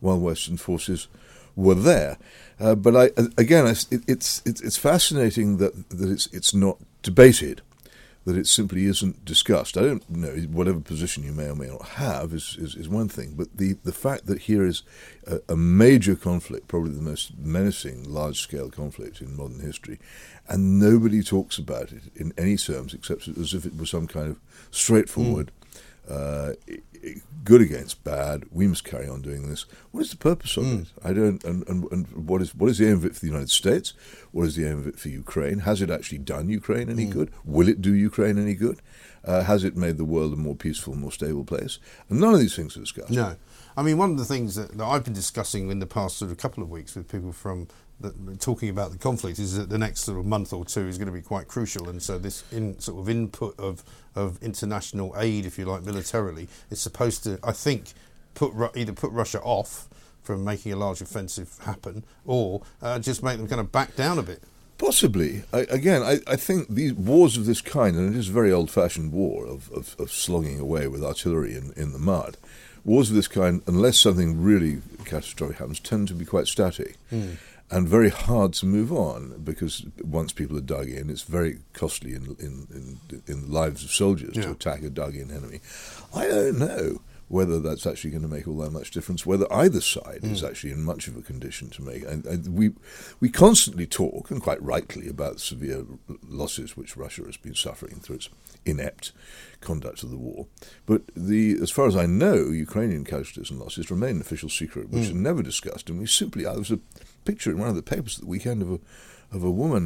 while Western forces were there, uh, but I again, I s- it, it's it's it's fascinating that that it's it's not debated. That it simply isn't discussed. I don't know whatever position you may or may not have is, is, is one thing, but the, the fact that here is a, a major conflict, probably the most menacing large scale conflict in modern history, and nobody talks about it in any terms except as if it was some kind of straightforward uh, i- i- good against bad. We must carry on doing this. What is the purpose of it? I don't. And, and, and what is what is the aim of it for the United States? What is the aim of it for Ukraine? Has it actually done Ukraine any good? Will it do Ukraine any good? Uh, has it made the world a more peaceful, more stable place? And none of these things are discussed. No, I mean one of the things that, that I've been discussing in the past sort of couple of weeks with people from talking about the conflict is that the next sort of month or two is going to be quite crucial, and so this in sort of input of of international aid, if you like, militarily, is supposed to, I think, put Ru- either put Russia off from making a large offensive happen, or uh, just make them kind of back down a bit. Possibly. I, again, I, I think these wars of this kind, and it is a very old fashioned war of, of, of slogging away with artillery in, in the mud, wars of this kind, unless something really catastrophic happens, tend to be quite static and very hard to move on because once people are dug in, it's very costly in, in, in, in the lives of soldiers to attack a dug in enemy. I don't know whether that's actually going to make all that much difference, whether either side is actually in much of a condition to make. And, and we we constantly talk, and quite rightly, about the severe losses which Russia has been suffering through its inept conduct of the war. But the as far as I know, Ukrainian casualties and losses remain an official secret, which Mm. are never discussed. And we simply there was a picture in one of the papers at the weekend of a of a woman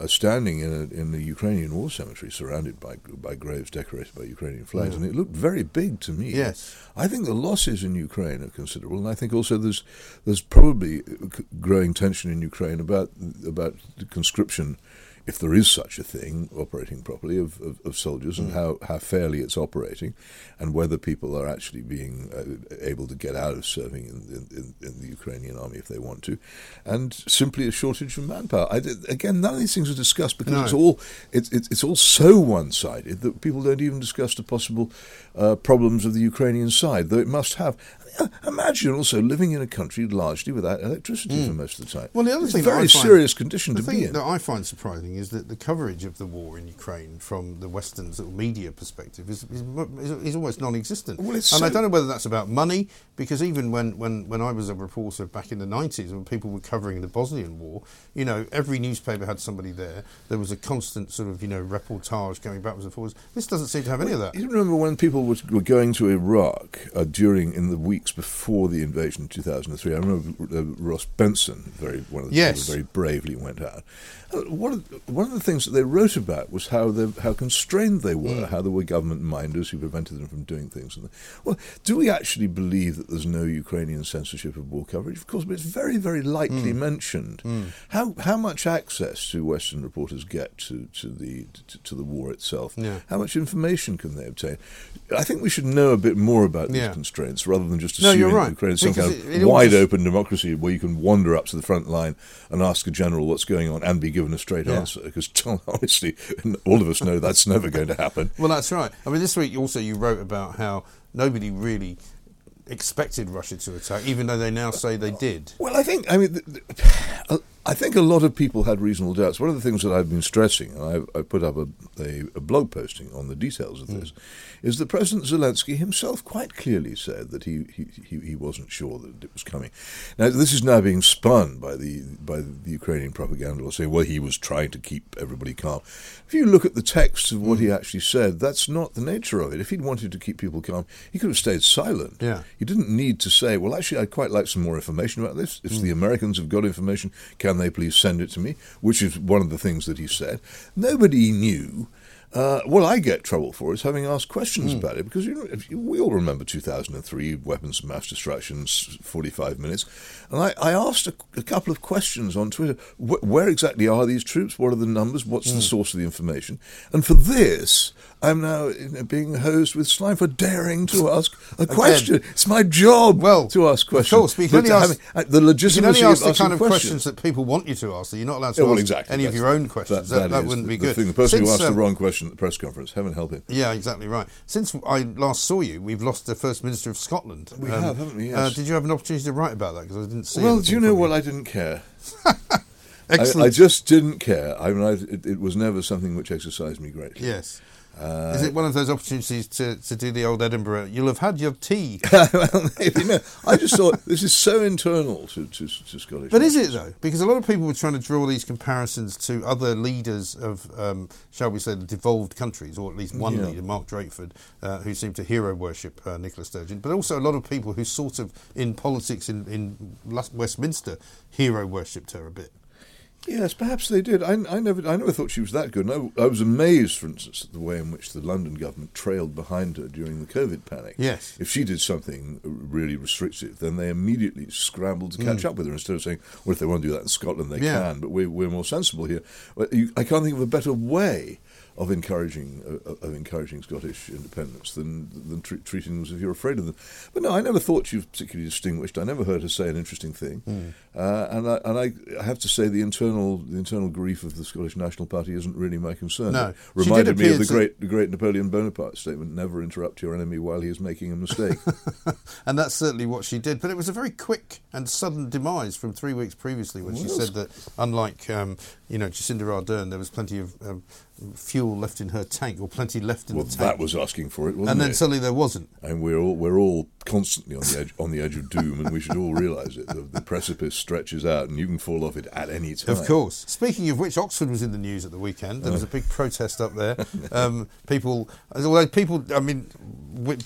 uh, standing in a, in the Ukrainian war cemetery, surrounded by by graves decorated by Ukrainian flags, Yeah. and it looked very big to me. Yes. I think the losses in Ukraine are considerable, and I think also there's there's probably growing tension in Ukraine about about the conscription, if there is such a thing, operating properly of, of, of soldiers and Mm. how, how fairly it's operating, and whether people are actually being uh, able to get out of serving in, in, in, in the Ukrainian army if they want to, and simply a shortage of manpower. I, again, none of these things are discussed because No. it's all it's, it's it's all so one-sided that people don't even discuss the possible uh, problems of the Ukrainian side, though it must have. Uh, Imagine also living in a country largely without electricity for most of the time. Mm. Well, the other it's thing a very I find- serious condition to be in. that I find surprising is that the coverage of the war in Ukraine from the Western sort of media perspective is, is, is, is almost non-existent. Well, and I don't know whether that's about money, because even when, when, when I was a reporter back in the 90s, when people were covering the Bosnian war, you know, every newspaper had somebody there. There was a constant sort of, you know, reportage going backwards and forwards. This doesn't seem to have any of that. You remember when people were, were going to Iraq uh, during in the weeks before the invasion in 2003? I remember uh, Ross Benson, very one of the Yes. very bravely went out. Uh, what one of the things that they wrote about was how they, how constrained they were, Mm. how there were government minders who prevented them from doing things. And well, do we actually believe that there's no Ukrainian censorship of war coverage? Of course, but it's very, very lightly Mm. mentioned. Mm. How how much access do Western reporters get to, to the to, to the war itself? Yeah. How much information can they obtain? I think we should know a bit more about these Yeah. constraints rather than just No, assuming you're right. Ukraine is some Because kind of it- it all wide just- open democracy where you can wander up to the front line and ask a general what's going on and be given a straight Yeah. answer. Because [laughs] honestly, all of us know that's never going to happen. Well, that's right. I mean, this week also you wrote about how nobody really expected Russia to attack, even though they now say they did. Well, I think I mean, th- th- I think a lot of people had reasonable doubts. One of the things that I've been stressing, and I, I put up a, a, a blog posting on the details of hmm. this, is that President Zelensky himself quite clearly said that he, he, he, he wasn't sure that it was coming. Now, this is now being spun by the by the Ukrainian propaganda, or saying, well, he was trying to keep everybody calm. If you look at the text of what he hmm. actually said, that's not the nature of it. If he'd wanted to keep people calm, he could have stayed silent. Yeah. You didn't need to say, well, actually, I'd quite like some more information about this. If hmm. the Americans have got information, can they please send it to me? Which is one of the things that he said. Nobody knew. Uh, what I get trouble for is having asked questions about it because you know, if you, we all remember 2003 weapons of mass destruction, 45 minutes, and I, I asked a, a couple of questions on Twitter. Wh- where exactly are these troops? What are the numbers? What's the source of the information? And for this, I'm now you know, being hosed with slime for daring to [laughs] ask a question. It's my job Well, to ask questions. Of course, but you can But only ask, having- uh, the you legitimacy ask the kind of questions. questions. that people want you to ask. That you're not allowed to Yeah, well, ask exactly. any of your own questions. That, That, that wouldn't the, be good. The, the person who asked um, the wrong question at the press conference, heaven help him. Yeah, exactly right. Since I last saw you, we've lost the First Minister of Scotland. We have, haven't we? Uh, did you have an opportunity to write about that? Because I didn't see Well, do you know from what? I didn't care. Excellent. [laughs] I, I just didn't care. I mean, I, it, it was never something which exercised me greatly. Yes. Uh, Is it one of those opportunities to, to do the old Edinburgh? You'll have had your tea. [laughs] well, maybe no. I just thought this is so internal to, to, to Scottish. But is it though? Because a lot of people were trying to draw these comparisons to other leaders of, um, shall we say, the devolved countries, or at least one Yeah. leader, Mark Drakeford, uh, who seemed to hero worship uh, Nicola Sturgeon. But also a lot of people who sort of in politics in, in Westminster hero worshipped her a bit. Yes, perhaps they did. I, I never, I never thought she was that good. And I, I was amazed, for instance, at the way in which the London government trailed behind her during the COVID panic. Yes. If she did something really restrictive, then they immediately scrambled to catch up with her instead of saying, "Well, if they want to do that in Scotland, they Mm. Yeah. can." But we're, we're more sensible here. I can't think of a better way of encouraging uh, of encouraging Scottish independence than than tre- treating them as if you're afraid of them. But no, I never thought she was particularly distinguished. I never heard her say an interesting thing, Mm. uh, and I and I, I have to say the internal the internal grief of the Scottish National Party isn't really my concern. No. It reminded me of the great the great Napoleon Bonaparte statement: "Never interrupt your enemy while he is making a mistake." [laughs] and that's certainly what she did. But it was a very quick and sudden demise from three weeks previously when she said that, unlike um, you know Jacinda Ardern, there was plenty of um, fuel left in her tank, or plenty left in well, the tank. Well that was asking for it, wasn't and then it? suddenly there wasn't. and we're all we're all constantly on the edge on the edge of doom, and we should all realise it. The, the precipice stretches out, and you can fall off it at any time. Of course. Speaking of which, Oxford was in the news at the weekend. There was a big protest up there. [laughs] Um, people, although people, I mean,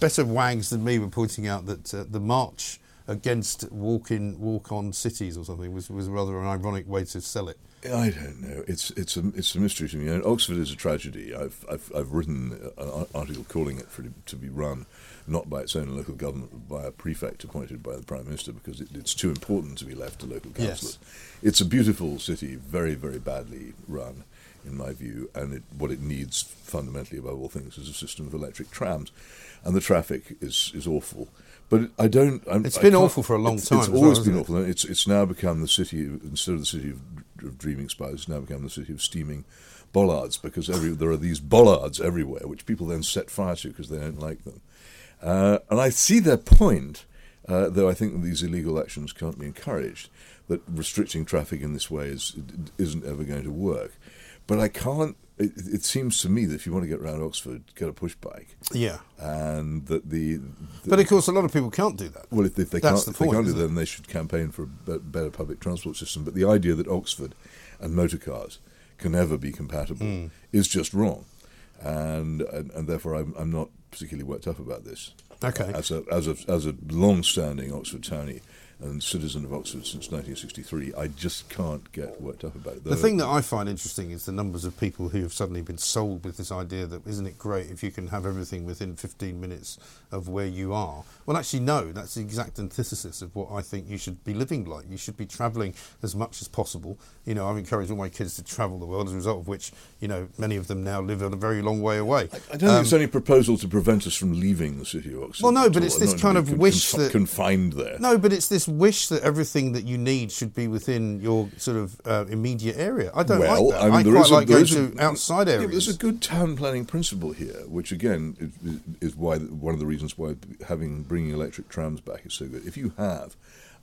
better wags than me were pointing out that uh, the march against walk-in, walk-on cities or something was, was rather an ironic way to sell it. I don't know. It's it's a it's a mystery to me. And Oxford is a tragedy. I've I've, I've written an article calling it for it to be run not by its own local government, but by a prefect appointed by the prime minister because it, it's too important to be left to local Yes. councillors. It's a beautiful city, very very badly run, in my view, and it, what it needs fundamentally above all things is a system of electric trams, and the traffic is is awful. But I don't. I'm, It's been awful for a long it's- time It's well, always hasn't been it? awful. It's it's now become the city instead of the city of, of dreaming spies. It's now become the city of steaming bollards because every there are these bollards everywhere, which people then set fire to because they don't like them. Uh, and I see their point, uh, though I think that these illegal actions can't be encouraged. That restricting traffic in this way is isn't ever going to work. But I can't. It, it seems to me that if you want to get around Oxford, get a push bike. Yeah. And that the, the But of course, a lot of people can't do that. well, if, if they That's can't, the if they can't do that, then they should campaign for a better public transport system. But the idea that Oxford and motor cars can ever be compatible Mm. is just wrong, and and, and therefore I'm, I'm not particularly worked up about this. Okay. As a as a as a long-standing Oxford townie, and citizen of Oxford since 1963. I just can't get worked up about it. The thing that I find interesting is the numbers of people who have suddenly been sold with this idea that isn't it great if you can have everything within 15 minutes of where you are. Well, actually, no, that's the exact antithesis of what I think you should be living like. You should be travelling as much as possible. You know, I've encouraged all my kids to travel the world, as a result of which, you know, many of them now live on a very long way away. I, I don't um, think it's any proposal to prevent us from leaving the city of Oxford. Well, no, but it's this kind of wish conf- that confined there. No, but it's this wish that everything that you need should be within your sort of uh, immediate area. I don't well, like that. I, mean, I quite like a, going to outside areas. Yeah, there's a good town planning principle here, which again is, is why one of the reasons why having bringing electric trams back is so good. If you have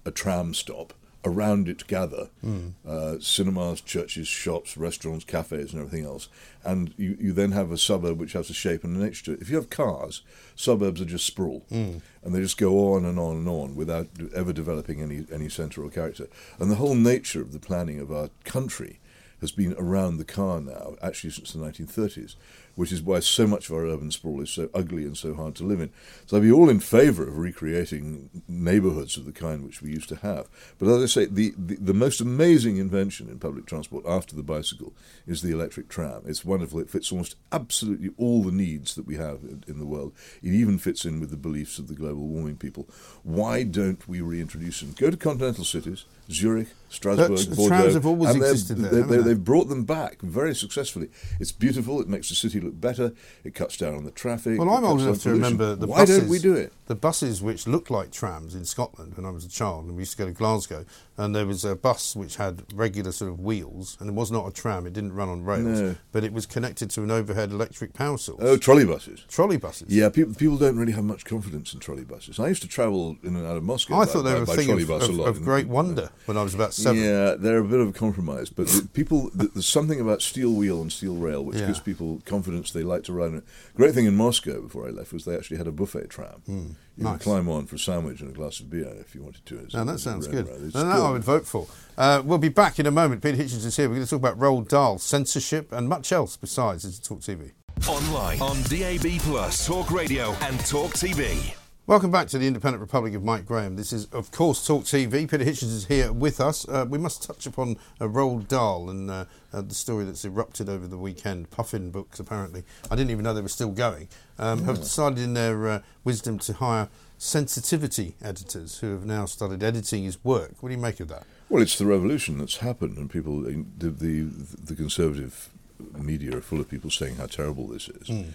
a tram stop around it gather mm. uh, cinemas, churches, shops, restaurants, cafes, and everything else. And you, you then have a suburb which has a shape and a nature to it. If you have cars, suburbs are just sprawl. Mm. And they just go on and on and on without ever developing any, any centre or character. And the whole nature of the planning of our country has been around the car now, actually since the 1930s which is why so much of our urban sprawl is so ugly and so hard to live in. So I'd be all in favour of recreating neighbourhoods of the kind which we used to have. But as I say, the, the, the, most amazing invention in public transport after the bicycle is the electric tram. It's wonderful. It fits almost absolutely all the needs that we have in, in the world. It even fits in with the beliefs of the global warming people. Why don't we reintroduce them? Go to continental cities, Zurich, Strasbourg, Bordeaux. Trams have always existed there. They, have brought them back very successfully. It's beautiful. It makes the city look better. It cuts down on the traffic. Well, I'm old enough to remember the Why buses. don't we do it? The buses which looked like trams in Scotland when I was a child, and we used to go to Glasgow, and there was a bus which had regular sort of wheels, and it was not a tram. It didn't run on rails, no. but it was connected to an overhead electric power source. Oh, trolley buses. Trolley buses. Yeah, people people don't really have much confidence in trolley buses. I used to travel in and out of Moscow. I by, thought they were by, a thing trolley of, bus of, a lot. of great wonder when I was about seven. Yeah, they're a bit of a compromise, but the people there's something about steel wheel and steel rail which Yeah. gives people confidence they like to ride on it. Great thing in Moscow before I left was they actually had a buffet tram. you nice. could climb on for a sandwich and a glass of beer if you wanted to. It's- Now that sounds good. right? It's Now that good. I would vote for. Uh, we'll be back in a moment. Peter Hitchens is here. We're going to talk about Roald Dahl, censorship, and much else besides as Talk TV. Online, on DAB, Plus, Talk Radio, and Talk TV. Welcome back to the Independent Republic of Mike Graham. This is, of course, Talk TV. Peter Hitchens is here with us. Uh, we must touch upon uh, Roald Dahl and uh, uh, the story that's erupted over the weekend. Puffin Books, apparently. I didn't even know they were still going. Um, Have decided in their uh, wisdom to hire sensitivity editors who have now started editing his work. What do you make of that? Well, it's the revolution that's happened, and people, the the, the conservative media are full of people saying how terrible this is.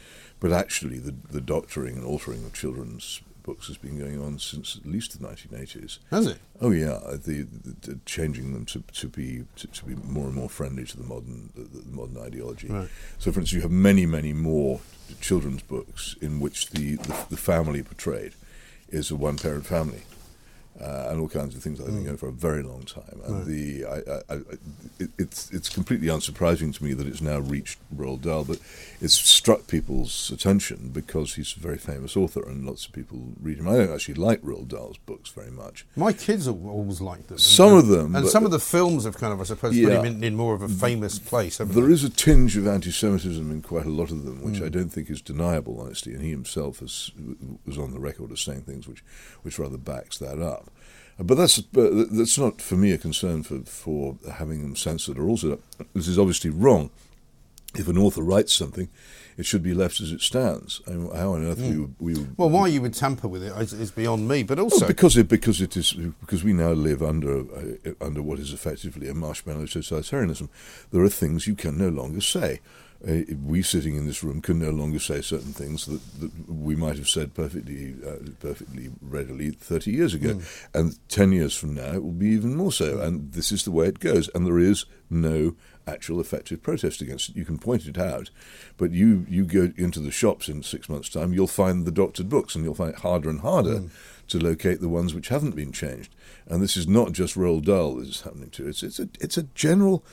But actually, the the doctoring and altering of children's books has been going on since at least the 1980s. Has it? Oh yeah, uh, the, the, the changing them to, to be to, to be more and more friendly to the modern the, the modern ideology. Right. So, for instance, you have many many more children's books in which the the, the family portrayed is a one parent family. Uh, and all kinds of things I've been going for a very long time. And the I, I, I, it, it's it's completely unsurprising to me that it's now reached Roald Dahl, but it's struck people's attention because he's a very famous author and lots of people read him. I don't actually like Roald Dahl's books very much. My kids have always liked them. Some of them, And some of the films have kind of, I suppose, put him in, in more of a famous place. There they? is a tinge of anti-Semitism in quite a lot of them, which I don't think is deniable, honestly. And he himself has, was on the record as saying things which, which rather backs that up. But that's but that's not for me a concern for for having them censored or also. This is obviously wrong. If an author writes something, it should be left as it stands. I mean, how on earth we would, we would Hmm. Well, why you would tamper with it is, is beyond me. But Well, also, because it because it is because we now live under uh, under what is effectively a marshmallow totalitarianism. There are things you can no longer say. Uh, we sitting in this room can no longer say certain things that, that we might have said perfectly uh, perfectly readily 30 years ago, and 10 years from now it will be even more so. And this is the way it goes. And there is no actual effective protest against it. You can point it out, but you you go into the shops in six months' time, you'll find the doctored books, and you'll find it harder and harder to locate the ones which haven't been changed. And this is not just Roald Dahl this is happening to. It's it's a it's a general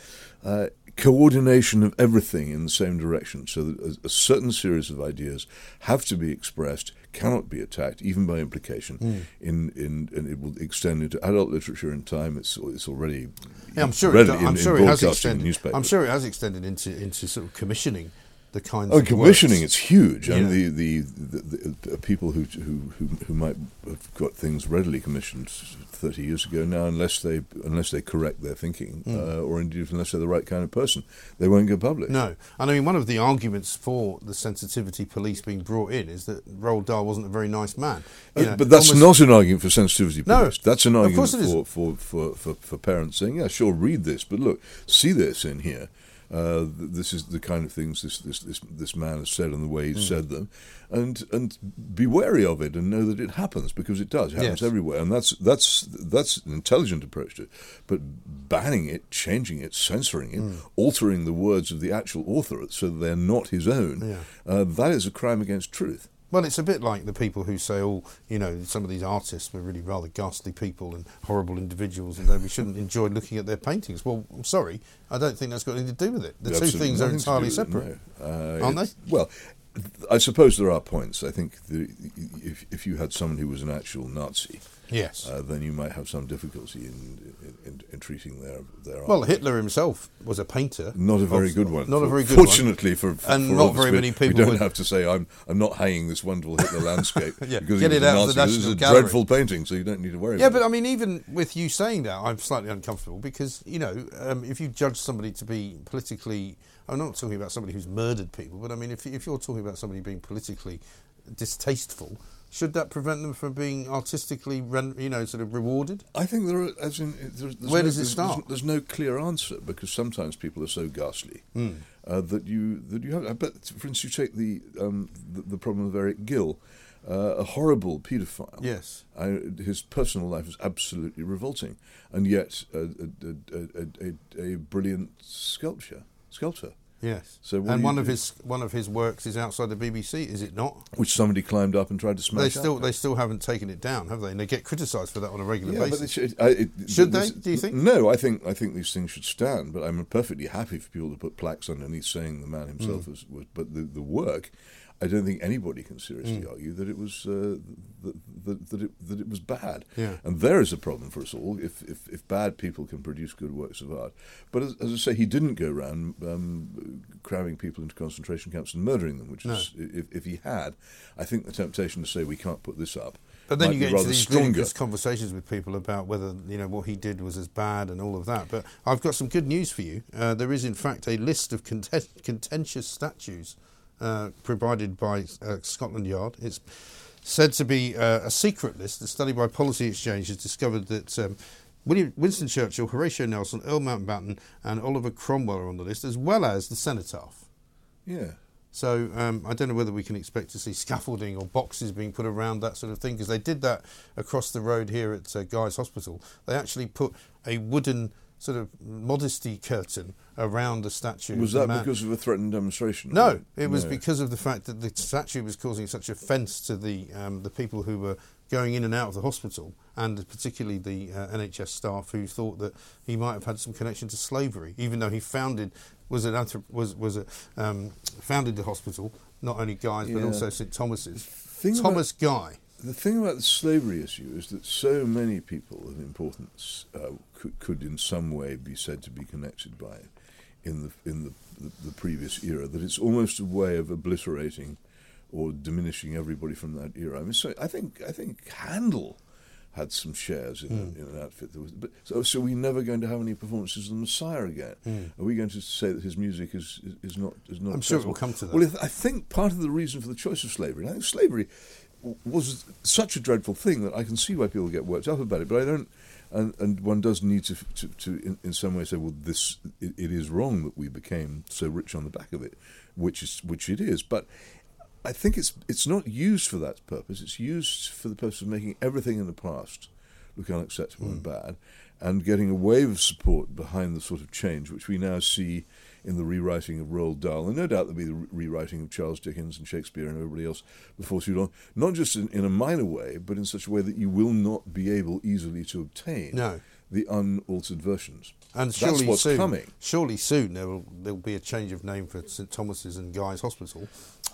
uh, coordination of everything in the same direction, so that a, a certain series of ideas have to be expressed, cannot be attacked, even by implication. Hmm. In, in and it will extend into adult literature in time. It's it's already yeah, I'm sure, it, in, I'm in sure it has extended. I'm sure it has extended into into sort of commissioning the kinds. Oh, of commissioning works. it's huge, and Yeah. the the, the, the, the people who, who who who might have got things readily commissioned thirty years ago now, unless they unless they correct their thinking, Mm. uh, or indeed unless they're the right kind of person, they won't go public. No, and I mean one of the arguments for the sensitivity police being brought in is that Roald Dahl wasn't a very nice man. You Uh, know, but that's almost- not an argument for sensitivity police. No. That's an argument for, for, for, for, for parents saying, yeah, sure, read this, but look, see this in here. Uh, th- this is the kind of things this, this, this, this man has said and the way he's Mm. said them, and and be wary of it and know that it happens because it does. It happens Yes. everywhere, and that's that's that's an intelligent approach to it. But banning it, changing it, censoring it, Mm. altering the words of the actual author so that they're not his own, Yeah. uh, that is a crime against truth. Well, it's a bit like the people who say, "Oh, you know, some of these artists were really rather ghastly people and horrible individuals, and we shouldn't enjoy looking at their paintings." Well, I'm sorry, I don't think that's got anything to do with it. The two things are entirely separate, no. Uh, aren't they? Well, I suppose there are points. I think the, if if you had someone who was an actual Nazi, Yes. uh, then you might have some difficulty in in, in, in treating their their. Well, art. Hitler himself was a painter. Not a very good one. Not a very good one. Fortunately for, for and for not very many people. We don't would- have to say I'm I'm not hanging this wonderful Hitler [laughs] landscape Yeah, because get it a out of the Nazi. This is a Gallery. dreadful painting, so you don't need to worry. Yeah, but it. I mean, even with you saying that, I'm slightly uncomfortable because you know, um, if you judge somebody to be politically, I'm not talking about somebody who's murdered people, but I mean, if if you're talking about somebody being politically distasteful, should that prevent them from being artistically, you know, sort of rewarded? I think there are, as in, there's, there's Where no, does it start? There's, there's no clear answer because sometimes people are so ghastly Mm. uh, that you that you have. But for instance, you take the um, the, the problem of Eric Gill, uh, a horrible paedophile. Yes. I, his personal life is absolutely revolting, and yet a, a, a, a, brilliant sculpture sculptor. Yes. So and one of his one of his works is outside the BBC, is it not? Which somebody climbed up and tried to smash. They still up. they still haven't taken it down, have they? And they get criticised for that on a regular Yeah, basis. it should, I, it, Should this- they? Do you think? No, I think I think these things should stand. But I'm perfectly happy for people to put plaques underneath saying the man himself Mm. was, was. But the, the work, I don't think anybody can seriously Mm. argue that it was uh, that, that, that it that it was bad. Yeah. And there is a problem for us all if, if, if bad people can produce good works of art. But as, as I say, he didn't go around um, cramming people into concentration camps and murdering them. Which No. is, if, if he had, I think the temptation to say we can't put this up. But then you get into these stronger. conversations with people about whether you know what he did was as bad and all of that. But I've got some good news for you. Uh, there is in fact a list of content- contentious statues uh, provided by uh, Scotland Yard. It's said to be uh, a secret list. A study by Policy Exchange has discovered that. Um, William, Winston Churchill, Horatio Nelson, Earl Mountbatten, and Oliver Cromwell are on the list, as well as the cenotaph. Yeah. So um, I don't know whether we can expect to see scaffolding or boxes being put around that sort of thing because they did that across the road here at uh, Guy's Hospital. They actually put a wooden sort of modesty curtain around the statue. Was that because of a threatened demonstration? No, it was No. because of the fact that the statue was causing such offence to the um, the people who were going in and out of the hospital, and particularly the uh, NHS staff who thought that he might have had some connection to slavery, even though he founded was an anthrop- was was a, um, founded the hospital, not only Guy's but also St Thomas's. Thing about- Thomas Guy. The thing about the slavery issue is that so many people of importance uh, could, could, in some way, be said to be connected by it in the in the, the, the previous era. That it's almost a way of obliterating or diminishing everybody from that era. I mean, so I think I think Handel had some shares in, Mm. in an outfit. That was, but, so, so we're never going to have any performances of the Messiah again. Mm. Are we going to say that his music is is, is not is not? I'm sure will come to that. Well, I think part of the reason for the choice of slavery, and I think slavery was such a dreadful thing that I can see why people get worked up about it, but I don't. And, and one does need to, to, to in, in some way say, well, this it, it is wrong that we became so rich on the back of it, which is which it is. But I think it's it's not used for that purpose. It's used for the purpose of making everything in the past look unacceptable and hmm. bad, and getting a wave of support behind the sort of change which we now see in the rewriting of Roald Dahl, and no doubt there'll be the re- rewriting of Charles Dickens and Shakespeare and everybody else before too long. Not just in, in a minor way, but in such a way that you will not be able easily to obtain No. the unaltered versions. And That's surely what's soon, coming. surely soon there will there'll be a change of name for St Thomas's and Guy's Hospital,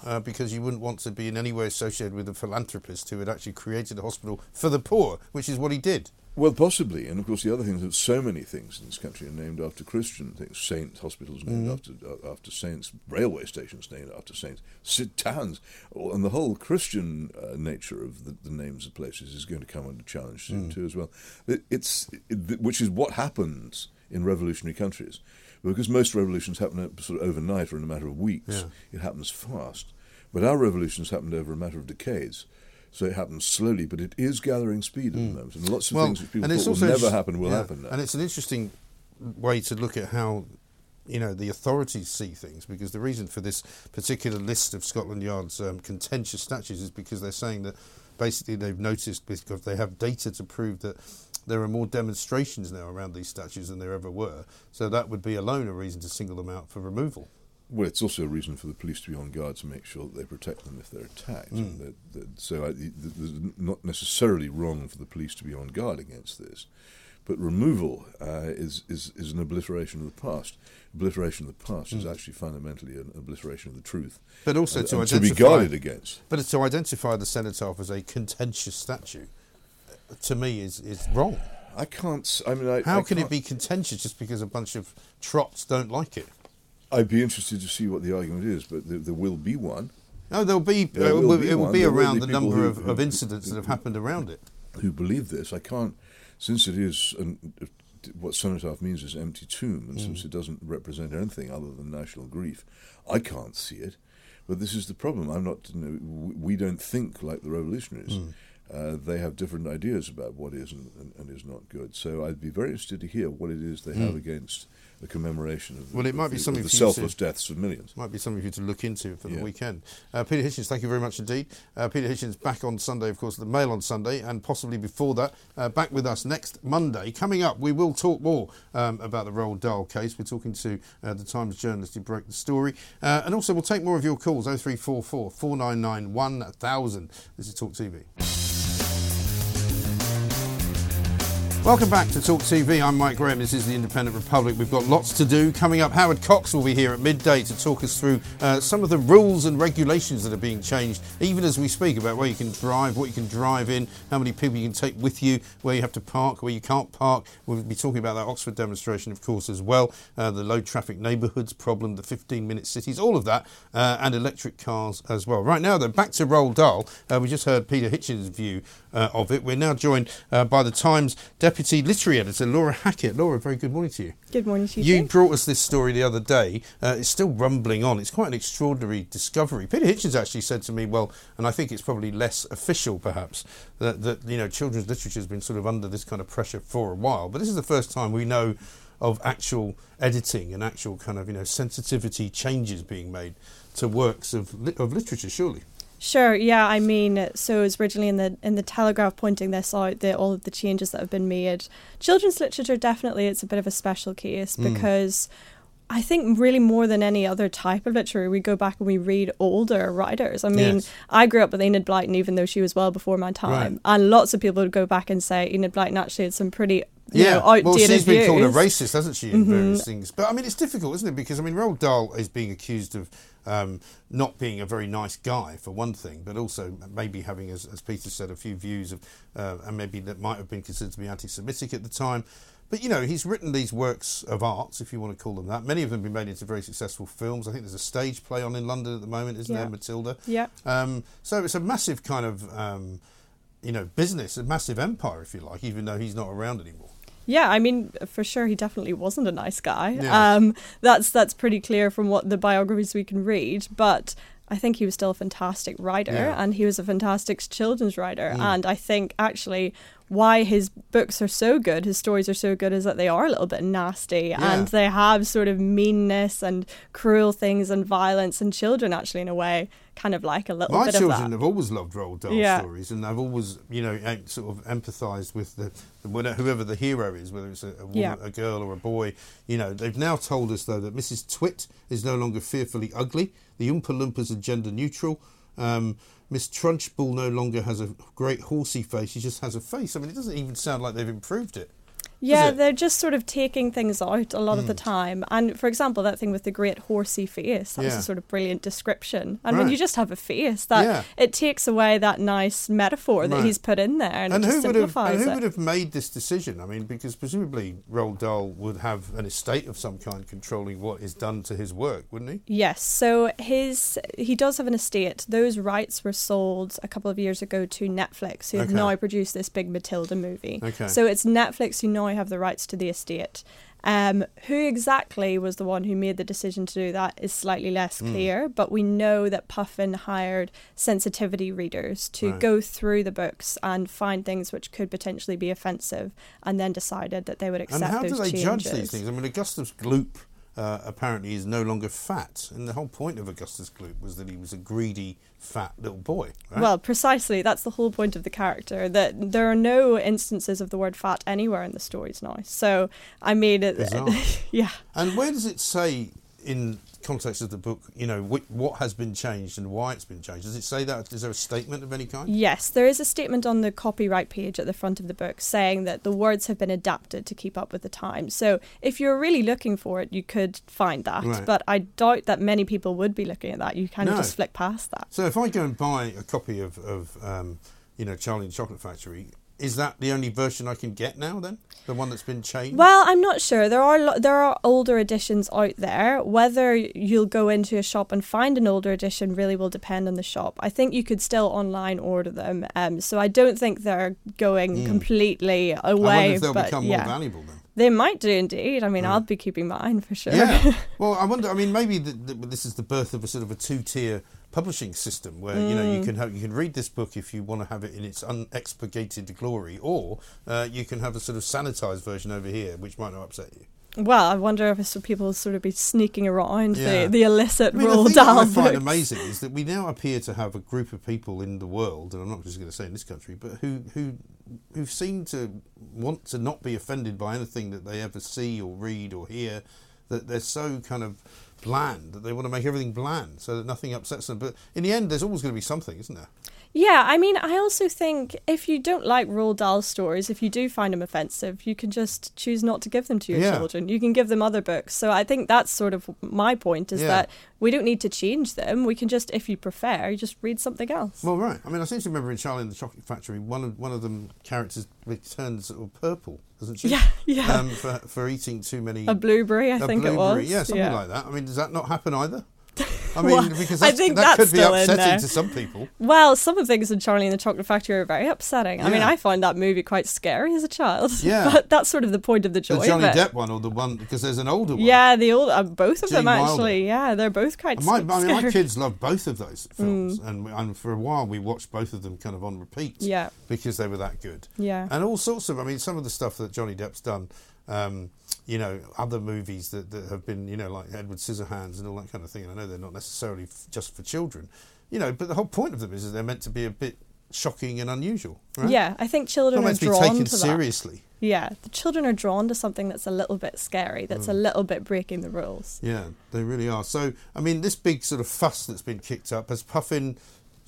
uh, because you wouldn't want to be in any way associated with a philanthropist who had actually created a hospital for the poor, which is what he did. Well, possibly, and of course, the other thing is that so many things in this country are named after Christian things. Saint hospitals named Mhm. after uh, after saints, railway stations named after saints, sit towns, and the whole Christian uh, nature of the, the names of places is going to come under challenge soon Mm. too, as well. It, it's it, which is what happens in revolutionary countries, because most revolutions happen uh, sort of overnight or in a matter of weeks. Yeah. It happens fast, but our revolutions happened over a matter of decades. So it happens slowly, but it is gathering speed at the moment, and lots of things which people thought will never happen will yeah, happen now. And it's an interesting way to look at how you know the authorities see things because the reason for this particular list of Scotland Yard's um, contentious statues is because they're saying that basically they've noticed because they have data to prove that there are more demonstrations now around these statues than there ever were. So that would be alone a reason to single them out for removal. Well, it's also a reason for the police to be on guard to make sure that they protect them if they're attacked. Mm. And that, that, so I, there's not necessarily wrong for the police to be on guard against this, but removal uh, is, is is an obliteration of the past. Obliteration of the past is Mm. actually fundamentally an obliteration of the truth. But also and, to and to be guarded against. But to identify the cenotaph as a contentious statue, uh, to me, is is wrong. I can't. I mean, I, How I can it be contentious just because a bunch of trots don't like it? I'd be interested to see what the argument is, but there, there will be one. No, there'll be. There uh, will be it will one. be will around be the number who- of, of incidents that have happened around it. who believe this. I can't, since it is, an, what cenotaph means is empty tomb, and since Mm. it doesn't represent anything other than national grief, I can't see it. But this is the problem. I'm not. You know, we don't think like the revolutionaries. Mm. Uh, they have different ideas about what is and, and, and is not good. So I'd be very interested to hear what it is they have Mm. against the commemoration of, Well, it might be the, something the you to- selfless deaths of millions. Might be something for you to look into for the Yeah. weekend. Uh, Peter Hitchens, thank you very much indeed. Uh, Peter Hitchens back on Sunday, of course, the Mail on Sunday, and possibly before that, uh, back with us next Monday. Coming up, we will talk more um, about the Roald Dahl case. We're talking to uh, the Times journalist who broke the story, uh, and also we'll take more of your calls. 0344 499 1000. This is Talk TV. Welcome back to Talk TV. I'm Mike Graham. This is the Independent Republic. We've got lots to do. Coming up, Howard Cox will be here at midday to talk us through uh, some of the rules and regulations that are being changed, even as we speak, about where you can drive, what you can drive in, how many people you can take with you, where you have to park, where you can't park. We'll be talking about that Oxford demonstration, of course, as well. Uh, the low traffic neighbourhoods problem, the 15 minute cities, all of that, uh, and electric cars as well. Right now, though, back to Roald Dahl. Uh, we just heard Peter Hitchens' view uh, of it. We're now joined uh, by the Times Deputy Literary Editor, Laura Hackett. Laura, very good morning to you. Good morning to you. You too. brought us this story the other day. Uh, it's still rumbling on. It's quite an extraordinary discovery. Peter Hitchens actually said to me, "Well, and I think it's probably less official, perhaps, that, that you know children's literature has been sort of under this kind of pressure for a while. But this is the first time we know of actual editing and actual kind of you know sensitivity changes being made to works of of literature. Surely, Sure. Yeah. I mean, so it was originally in the in the Telegraph pointing this out, the, all of the changes that have been made. Children's literature definitely it's a bit of a special case Mm. because. I think really more than any other type of literature, we go back and we read older writers. I mean, Yes. I grew up with Enid Blyton, even though she was well before my time, Right. and lots of people would go back and say Enid Blyton actually had some pretty you yeah. know, outdated well, she's been called a racist, hasn't she, in Mhm. various things? But I mean, it's difficult, isn't it? Because I mean, Roald Dahl is being accused of um, not being a very nice guy for one thing, but also maybe having, as, as Peter said, a few views of, uh, and maybe that might have been considered to be anti-Semitic at the time. But you know, he's written these works of arts, if you want to call them that. Many of them have been made into very successful films. I think there's a stage play on in London at the moment, isn't Yeah. there, Matilda? Yeah. Um, so it's a massive kind of, um, you know, business, a massive empire, if you like, even though he's not around anymore. Yeah, I mean, for sure, he definitely wasn't a nice guy. Yeah. Um, that's that's pretty clear from what the biographies we can read. But I think he was still a fantastic writer, Yeah. and he was a fantastic children's writer. Mm. And I think actually why his books are so good, his stories are so good, is that they are a little bit nasty Yeah. and they have sort of meanness and cruel things and violence, and children actually, in a way, kind of like a little My bit children of that. have always loved Roald Dahl Yeah. stories, and I've always, you know, sort of empathised with the, the whoever the hero is, whether it's a, a woman, Yeah. a girl, or a boy. You know, they've now told us though that Mrs. Twit is no longer fearfully ugly. The Oompa Loompas are gender neutral. Um, Miss Trunchbull no longer has a great horsey face; she just has a face. I mean, it doesn't even sound like they've improved it. Yeah, they're just sort of taking things out a lot of the Mm. time. And for example, that thing with the great horsey face, that Yeah. a sort of brilliant description. And when Right. you just have a face, that Yeah. it takes away that nice metaphor that Right. he's put in there and, And it who would have and who it. would have made this decision? I mean, because presumably Roald Dahl would have an estate of some kind controlling what is done to his work, wouldn't he? Yes, so his he does have an estate. Those rights were sold a couple of years ago to Netflix, who have Okay. now produced this big Matilda movie. Okay. So it's Netflix who now have the rights to the estate. Um, who exactly was the one who made the decision to do that is slightly less Mm. clear, but we know that Puffin hired sensitivity readers to Right. go through the books and find things which could potentially be offensive, and then decided that they would accept and how those do they changes. judge these things? I mean, Augustus Gloop uh, apparently is no longer fat, and the whole point of Augustus Gloop was that he was a greedy, fat little boy. Right? Well, precisely. That's the whole point of the character. That there are no instances of the word fat anywhere in the stories now. So, I mean, it, [laughs] yeah. And where does it say in context of the book, you know, wh- what has been changed and why it's been changed? Does it say that? Is there a statement of any kind? Yes, there is a statement on the copyright page at the front of the book saying that the words have been adapted to keep up with the times. So, if you're really looking for it, you could find that. Right. But I doubt that many people would be looking at that. You kind No. of just flick past that. So if I go and buy a copy of, of um, you know, Charlie and the Chocolate Factory, is that the only version I can get now then? The one that's been changed? Well, I'm not sure. There are lo- there are older editions out there. Whether you'll go into a shop and find an older edition really will depend on the shop. I think you could still online order them. Um, so I don't think they're going Mm. completely I away. wonder if they'll but become yeah. more valuable then. They might do indeed. I mean, Right. I'll be keeping mine for sure. Yeah. [laughs] well, I wonder. I mean, maybe the, the, this is the birth of a sort of a two-tier publishing system where you know you Mm. can have you can read this book if you want to have it in its unexpurgated glory, or uh, you can have a sort of sanitized version over here, which might not upset you. Well, I wonder if some people sort of be sneaking around Yeah. the, the illicit I mean, Roald the thing that Dahl I find books. amazing is that we now appear to have a group of people in the world, and I'm not just going to say in this country, but who who who seem to want to not be offended by anything that they ever see or read or hear. That they're so kind of bland that they want to make everything bland so that nothing upsets them. But in the end, there's always going to be something, isn't there? Yeah, I mean, I also think if you don't like Roald Dahl stories, if you do find them offensive, you can just choose not to give them to your Yeah. children. You can give them other books. So I think that's sort of my point is Yeah. that we don't need to change them. We can just, if you prefer, just read something else. Well, right. I mean, I seem to remember in Charlie and the Chocolate Factory, one of one of them characters turns sort of purple, doesn't she? Yeah, [laughs] yeah. Um, for for eating too many. A blueberry, I a think it blueberry, was. Yeah, something Yeah. like that. I mean, does that not happen either? I mean, Well, because I think that could be upsetting to some people. Well, some of the things in Charlie and the Chocolate Factory are very upsetting. I mean, I find that movie quite scary as a child. [laughs] Yeah. but that's sort of the point of the joy The Johnny. Depp one or the one because there's an older one. Yeah, the old uh, both of Gene them Wilder. actually. Yeah, they're both quite My, I mean, my kids love both of those films, Mm. and, and for a while we watched both of them kind of on repeat. Yeah. because they were that good. Yeah. and all sorts of. I mean, some of the stuff that Johnny Depp's done. Um, you know, other movies that, that have been, you know, like Edward Scissorhands and all that kind of thing. And I know they're not necessarily f- just for children, you know, but the whole point of them is that they're meant to be a bit shocking and unusual. Right? Yeah, I think children are meant to be drawn taken to that. seriously. Yeah, the children are drawn to something that's a little bit scary, that's a Mm. little bit breaking the rules. Yeah, they really are. So, I mean, this big sort of fuss that's been kicked up has Puffin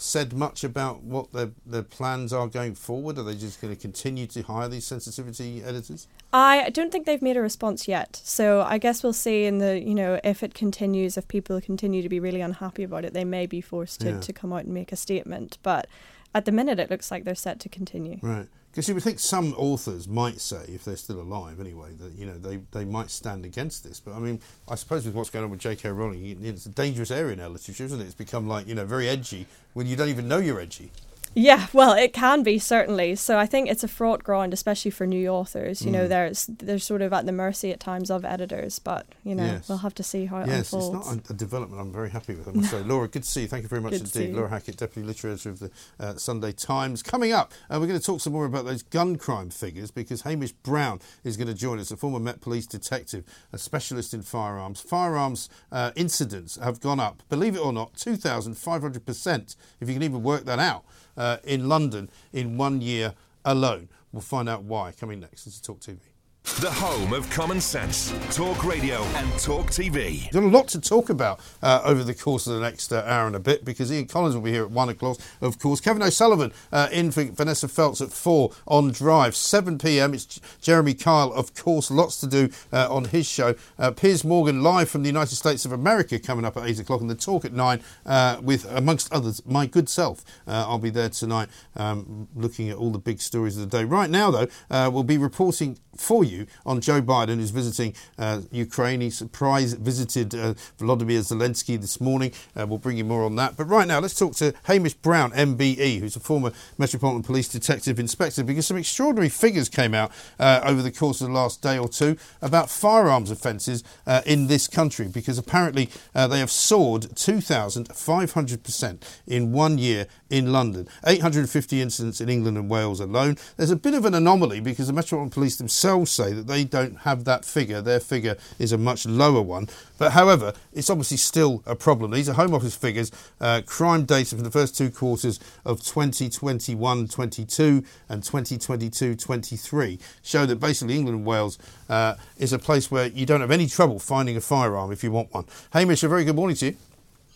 said much about what their their plans are going forward? Are they just going to continue to hire these sensitivity editors? I don't think they've made a response yet, so I guess we'll see in the you know if it continues, if people continue to be really unhappy about it, they may be forced to, Yeah. to come out and make a statement. But at the minute, it looks like they're set to continue. Right. Because you would think some authors might say, if they're still alive anyway, that you know they, they might stand against this. But I mean, I suppose with what's going on with J.K. Rowling, it's a dangerous area now, literature, isn't it? It's become like you know very edgy when you don't even know you're edgy. Yeah, well, it can be certainly. So I think it's a fraught ground, especially for new authors. You know, Mm. there's they're sort of at the mercy at times of editors, but you know, Yes. we'll have to see how it Yes, unfolds. it's not a, a development I'm very happy with, I must say. [laughs] Laura, good to see you. Thank you very much Good indeed. Laura Hackett, Deputy Literary Editor of the uh, Sunday Times. Coming up, uh, we're going to talk some more about those gun crime figures because Hamish Brown is going to join us, a former Met Police detective, a specialist in firearms. Firearms uh, incidents have gone up, believe it or not, 2,500%, if you can even work that out, uh, in London in one year alone. We'll find out why. Coming next, this is Talk TV. The home of common sense. Talk radio and talk TV. Got a lot to talk about uh, over the course of the next uh, hour and a bit because Ian Collins will be here at one o'clock, of course. Kevin O'Sullivan uh, in for Vanessa Feltz at four on Drive. 7 p.m. It's Jeremy Kyle, of course. Lots to do uh, on his show. Uh, Piers Morgan live from the United States of America coming up at eight o'clock, and the talk at nine uh, with, amongst others, my good self. I'll be there tonight um, looking at all the big stories of the day. Right now, though, we'll be reporting for you on Joe Biden, who's visiting uh, Ukraine. He surprise visited uh, Volodymyr Zelensky this morning. Uh, we'll bring you more on that. But right now, let's talk to Hamish Brown, MBE, who's a former Metropolitan Police Detective Inspector, because some extraordinary figures came out uh, over the course of the last day or two about firearms offences uh, in this country, because apparently uh, they have soared 2,500% in one year in London. 850 incidents in England and Wales alone. There's a bit of an anomaly because the Metropolitan Police themselves say that they don't have that figure. Their figure is a much lower one. But however, it's obviously still a problem. These are Home Office figures, uh, crime data from the first two quarters of 2021 22 and 2022 23 show that basically England and Wales uh, is a place where you don't have any trouble finding a firearm if you want one. Hamish, a very good morning to you.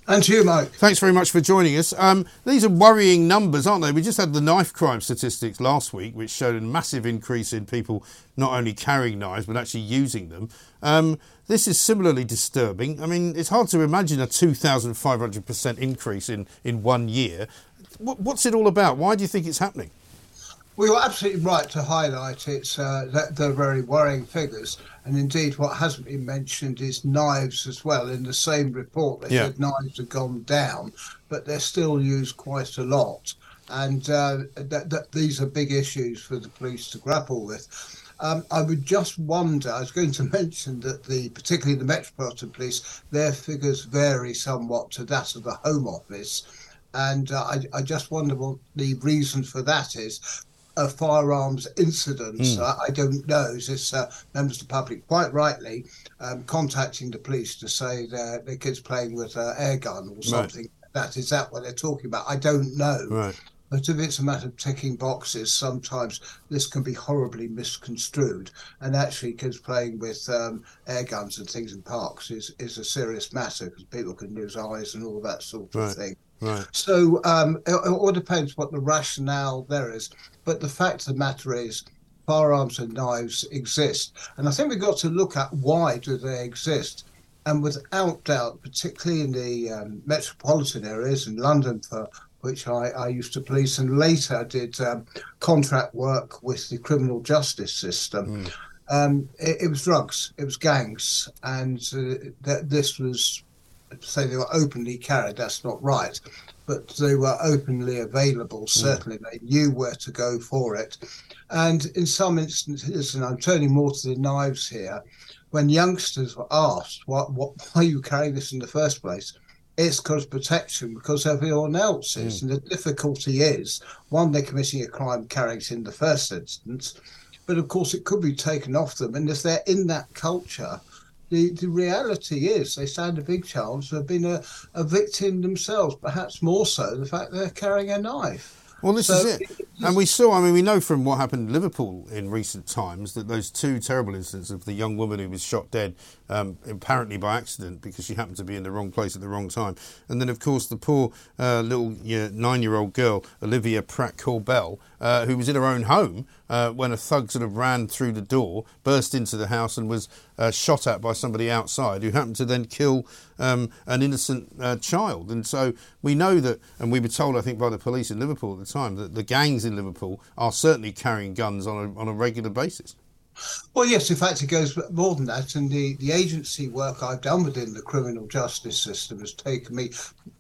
And to you, Mike. Thanks very much for joining us. Um, these are worrying numbers, aren't they? We just had the knife crime statistics last week, which showed a massive increase in people not only carrying knives but actually using them. Um, this is similarly disturbing. I mean, it's hard to imagine a 2,500% increase in, in one year. What, what's it all about? Why do you think it's happening? Well, you're absolutely right to highlight it's uh, that they're very worrying figures. And indeed, what hasn't been mentioned is knives as well. In the same report, they yeah. said knives have gone down, but they're still used quite a lot. And uh, that, that these are big issues for the police to grapple with. Um, I would just wonder. I was going to [laughs] mention that the, particularly the Metropolitan Police, their figures vary somewhat to that of the Home Office, and uh, I, I, just wonder what the reason for that is a firearms incidents. Mm. Uh, I don't know. Is uh, members of the public quite rightly um, contacting the police to say their, their kids playing with an air gun or something? Right. That is that what they're talking about? I don't know. Right. But if it's a matter of ticking boxes, sometimes this can be horribly misconstrued. And actually, kids playing with um, air guns and things in parks is, is a serious matter because people can lose eyes and all that sort of right. thing. Right. So um, it, it, all depends what the rationale there is. But the fact of the matter is, firearms and knives exist, and I think we've got to look at why do they exist. And without doubt, particularly in the um, metropolitan areas in London, for which I, I used to police, and later did um, contract work with the criminal justice system. Mm. Um, it, it, was drugs, it was gangs, and uh, th- this was say they were openly carried, that's not right, but they were openly available. Hmm. Certainly, mm. they knew where to go for it. And in some instances, and I'm turning more to the knives here, when youngsters were asked, what, what, why are you carrying this in the first place? It's because protection, because everyone else is. Mm. And the difficulty is, one, they're committing a crime carrying it in the first instance, but of course, it could be taken off them. And if they're in that culture, the, the reality is they stand a big chance of being a, a victim themselves, perhaps more so the fact they're carrying a knife. Well, this so, is it. And we saw, I mean, we know from what happened in Liverpool in recent times that those two terrible incidents of the young woman who was shot dead, um, apparently by accident because she happened to be in the wrong place at the wrong time. And then, of course, the poor uh, little nine year old girl, Olivia Pratt Korbel, uh, who was in her own home uh, when a thug sort of ran through the door, burst into the house, and was uh, shot at by somebody outside who happened to then kill um, an innocent uh, child. And so we know that, and we were told, I think, by the police in Liverpool at the time, that the gangs in Liverpool are certainly carrying guns on a, on a regular basis. Well, yes, in fact, it goes more than that. And the, the agency work I've done within the criminal justice system has taken me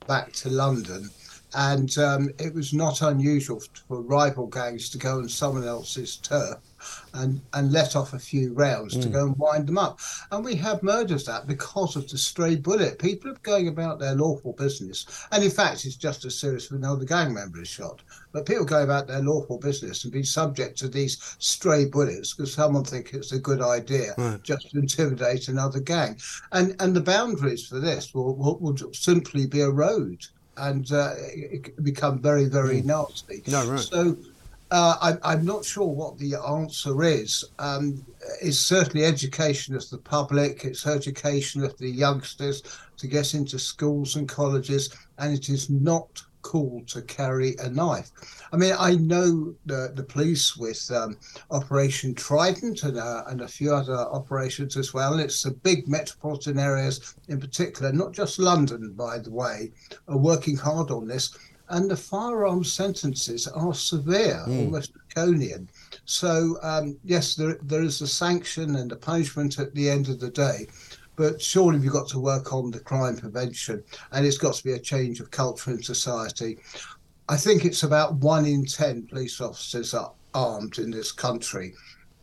back to London and um, it was not unusual for rival gangs to go on someone else's turf and, and let off a few rounds mm. to go and wind them up. And we have murders that because of the stray bullet. People are going about their lawful business. And in fact, it's just as serious when another gang member is shot. But people go about their lawful business and be subject to these stray bullets because someone thinks it's a good idea right. just to intimidate another gang. And and the boundaries for this will, will, will simply be a road and uh, it become very, very mm. nasty. No, right. So Uh, I, am not sure what the answer is. Um, it's certainly education of the public, it's education of the youngsters to get into schools and colleges, and it is not cool to carry a knife. I mean, I know the, the police with um, Operation Trident and, uh, and a few other operations as well. And It's the big metropolitan areas in particular, not just London, by the way, are working hard on this and the firearms sentences are severe, mm. almost draconian. So um, yes, there there is a sanction and a punishment at the end of the day, but surely we've got to work on the crime prevention, and it's got to be a change of culture in society. I think it's about one in ten police officers are armed in this country.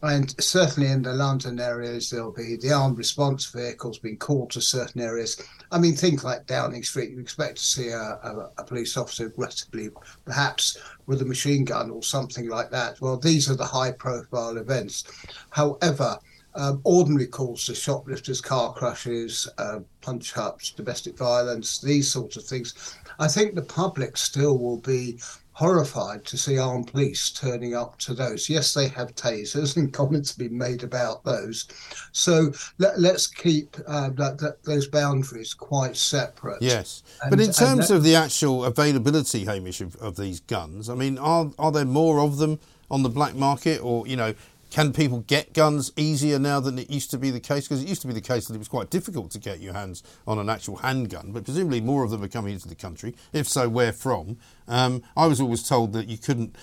And certainly in the London areas, there'll be the armed response vehicles being called to certain areas. I mean, things like Downing Street, you expect to see a, a, a, police officer aggressively, perhaps with a machine gun or something like that. Well, these are the high profile events. However, um, ordinary calls to shoplifters, car crashes, uh, punch ups, domestic violence, these sorts of things. I think the public still will be horrified to see armed police turning up to those. Yes, they have tasers, [laughs] and comments have been made about those. So let, us keep uh, that, that, those boundaries quite separate. Yes, and, but in terms that, of the actual availability, Hamish, of, of these guns, I mean, are are there more of them on the black market, or you know? Can people get guns easier now than it used to be the case? Because it used to be the case that it was quite difficult to get your hands on an actual handgun, but presumably more of them are coming into the country. If so, where from? Um, I was always told that you couldn't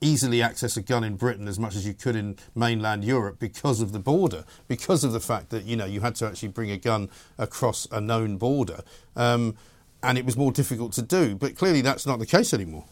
easily access a gun in Britain as much as you could in mainland Europe because of the border, because of the fact that you know you had to actually bring a gun across a known border, um, and it was more difficult to do. But clearly, that's not the case anymore.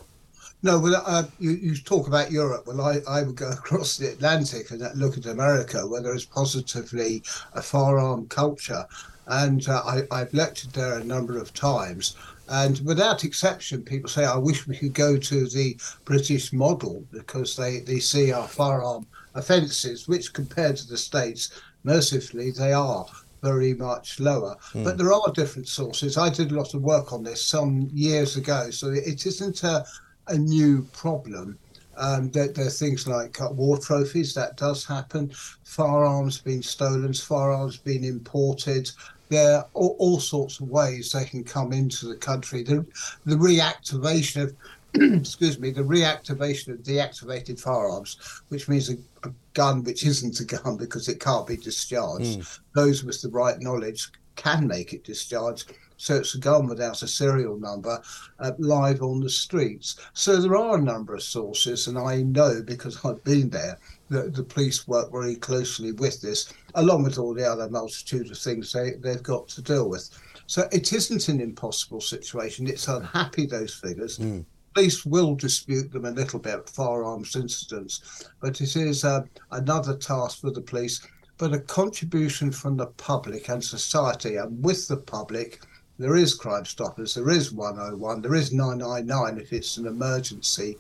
No, well, uh, you, you talk about Europe. Well, I, I would go [laughs] across the Atlantic and look at America, where there is positively a firearm culture. And uh, I, I've lectured there a number of times. And without exception, people say, I wish we could go to the British model because they, they see our firearm offences, which compared to the States, mercifully, they are very much lower. Mm. But there are different sources. I did a lot of work on this some years ago. So it isn't a a new problem. Um, there, there, are things like uh, war trophies that does happen, firearms being stolen, firearms being imported. There are all, all, sorts of ways they can come into the country. The, the reactivation of, [clears throat] excuse me, the reactivation of deactivated firearms, which means a, a, gun which isn't a gun because it can't be discharged. Mm. Those with the right knowledge can make it discharged so it's a gun without a serial number uh, live on the streets. So there are a number of sources, and I know because I've been there that the police work very closely with this, along with all the other multitude of things they, they've got to deal with. So it isn't an impossible situation. It's unhappy, those figures. Mm police will dispute them a little bit, firearms incidents, but it is uh, another task for the police, but a contribution from the public and society and with the public there is Crime Stoppers, there is 101, there is 999 if it's an emergency.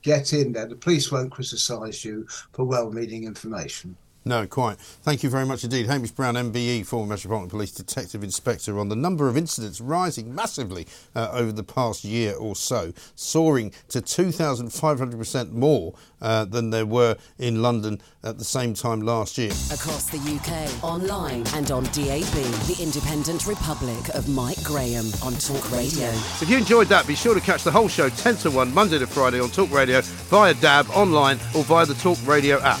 Get in there. The police won't criticise you for well meaning information. No, quite. Thank you very much indeed. Hamish Brown, MBE, former Metropolitan Police Detective Inspector, on the number of incidents rising massively uh, over the past year or so, soaring to 2,500% more uh, than there were in London at the same time last year. Across the UK, online and on DAB, the Independent Republic of Mike Graham on Talk Radio. if you enjoyed that, be sure to catch the whole show 10 to 1 Monday to Friday on Talk Radio via DAB, online, or via the Talk Radio app.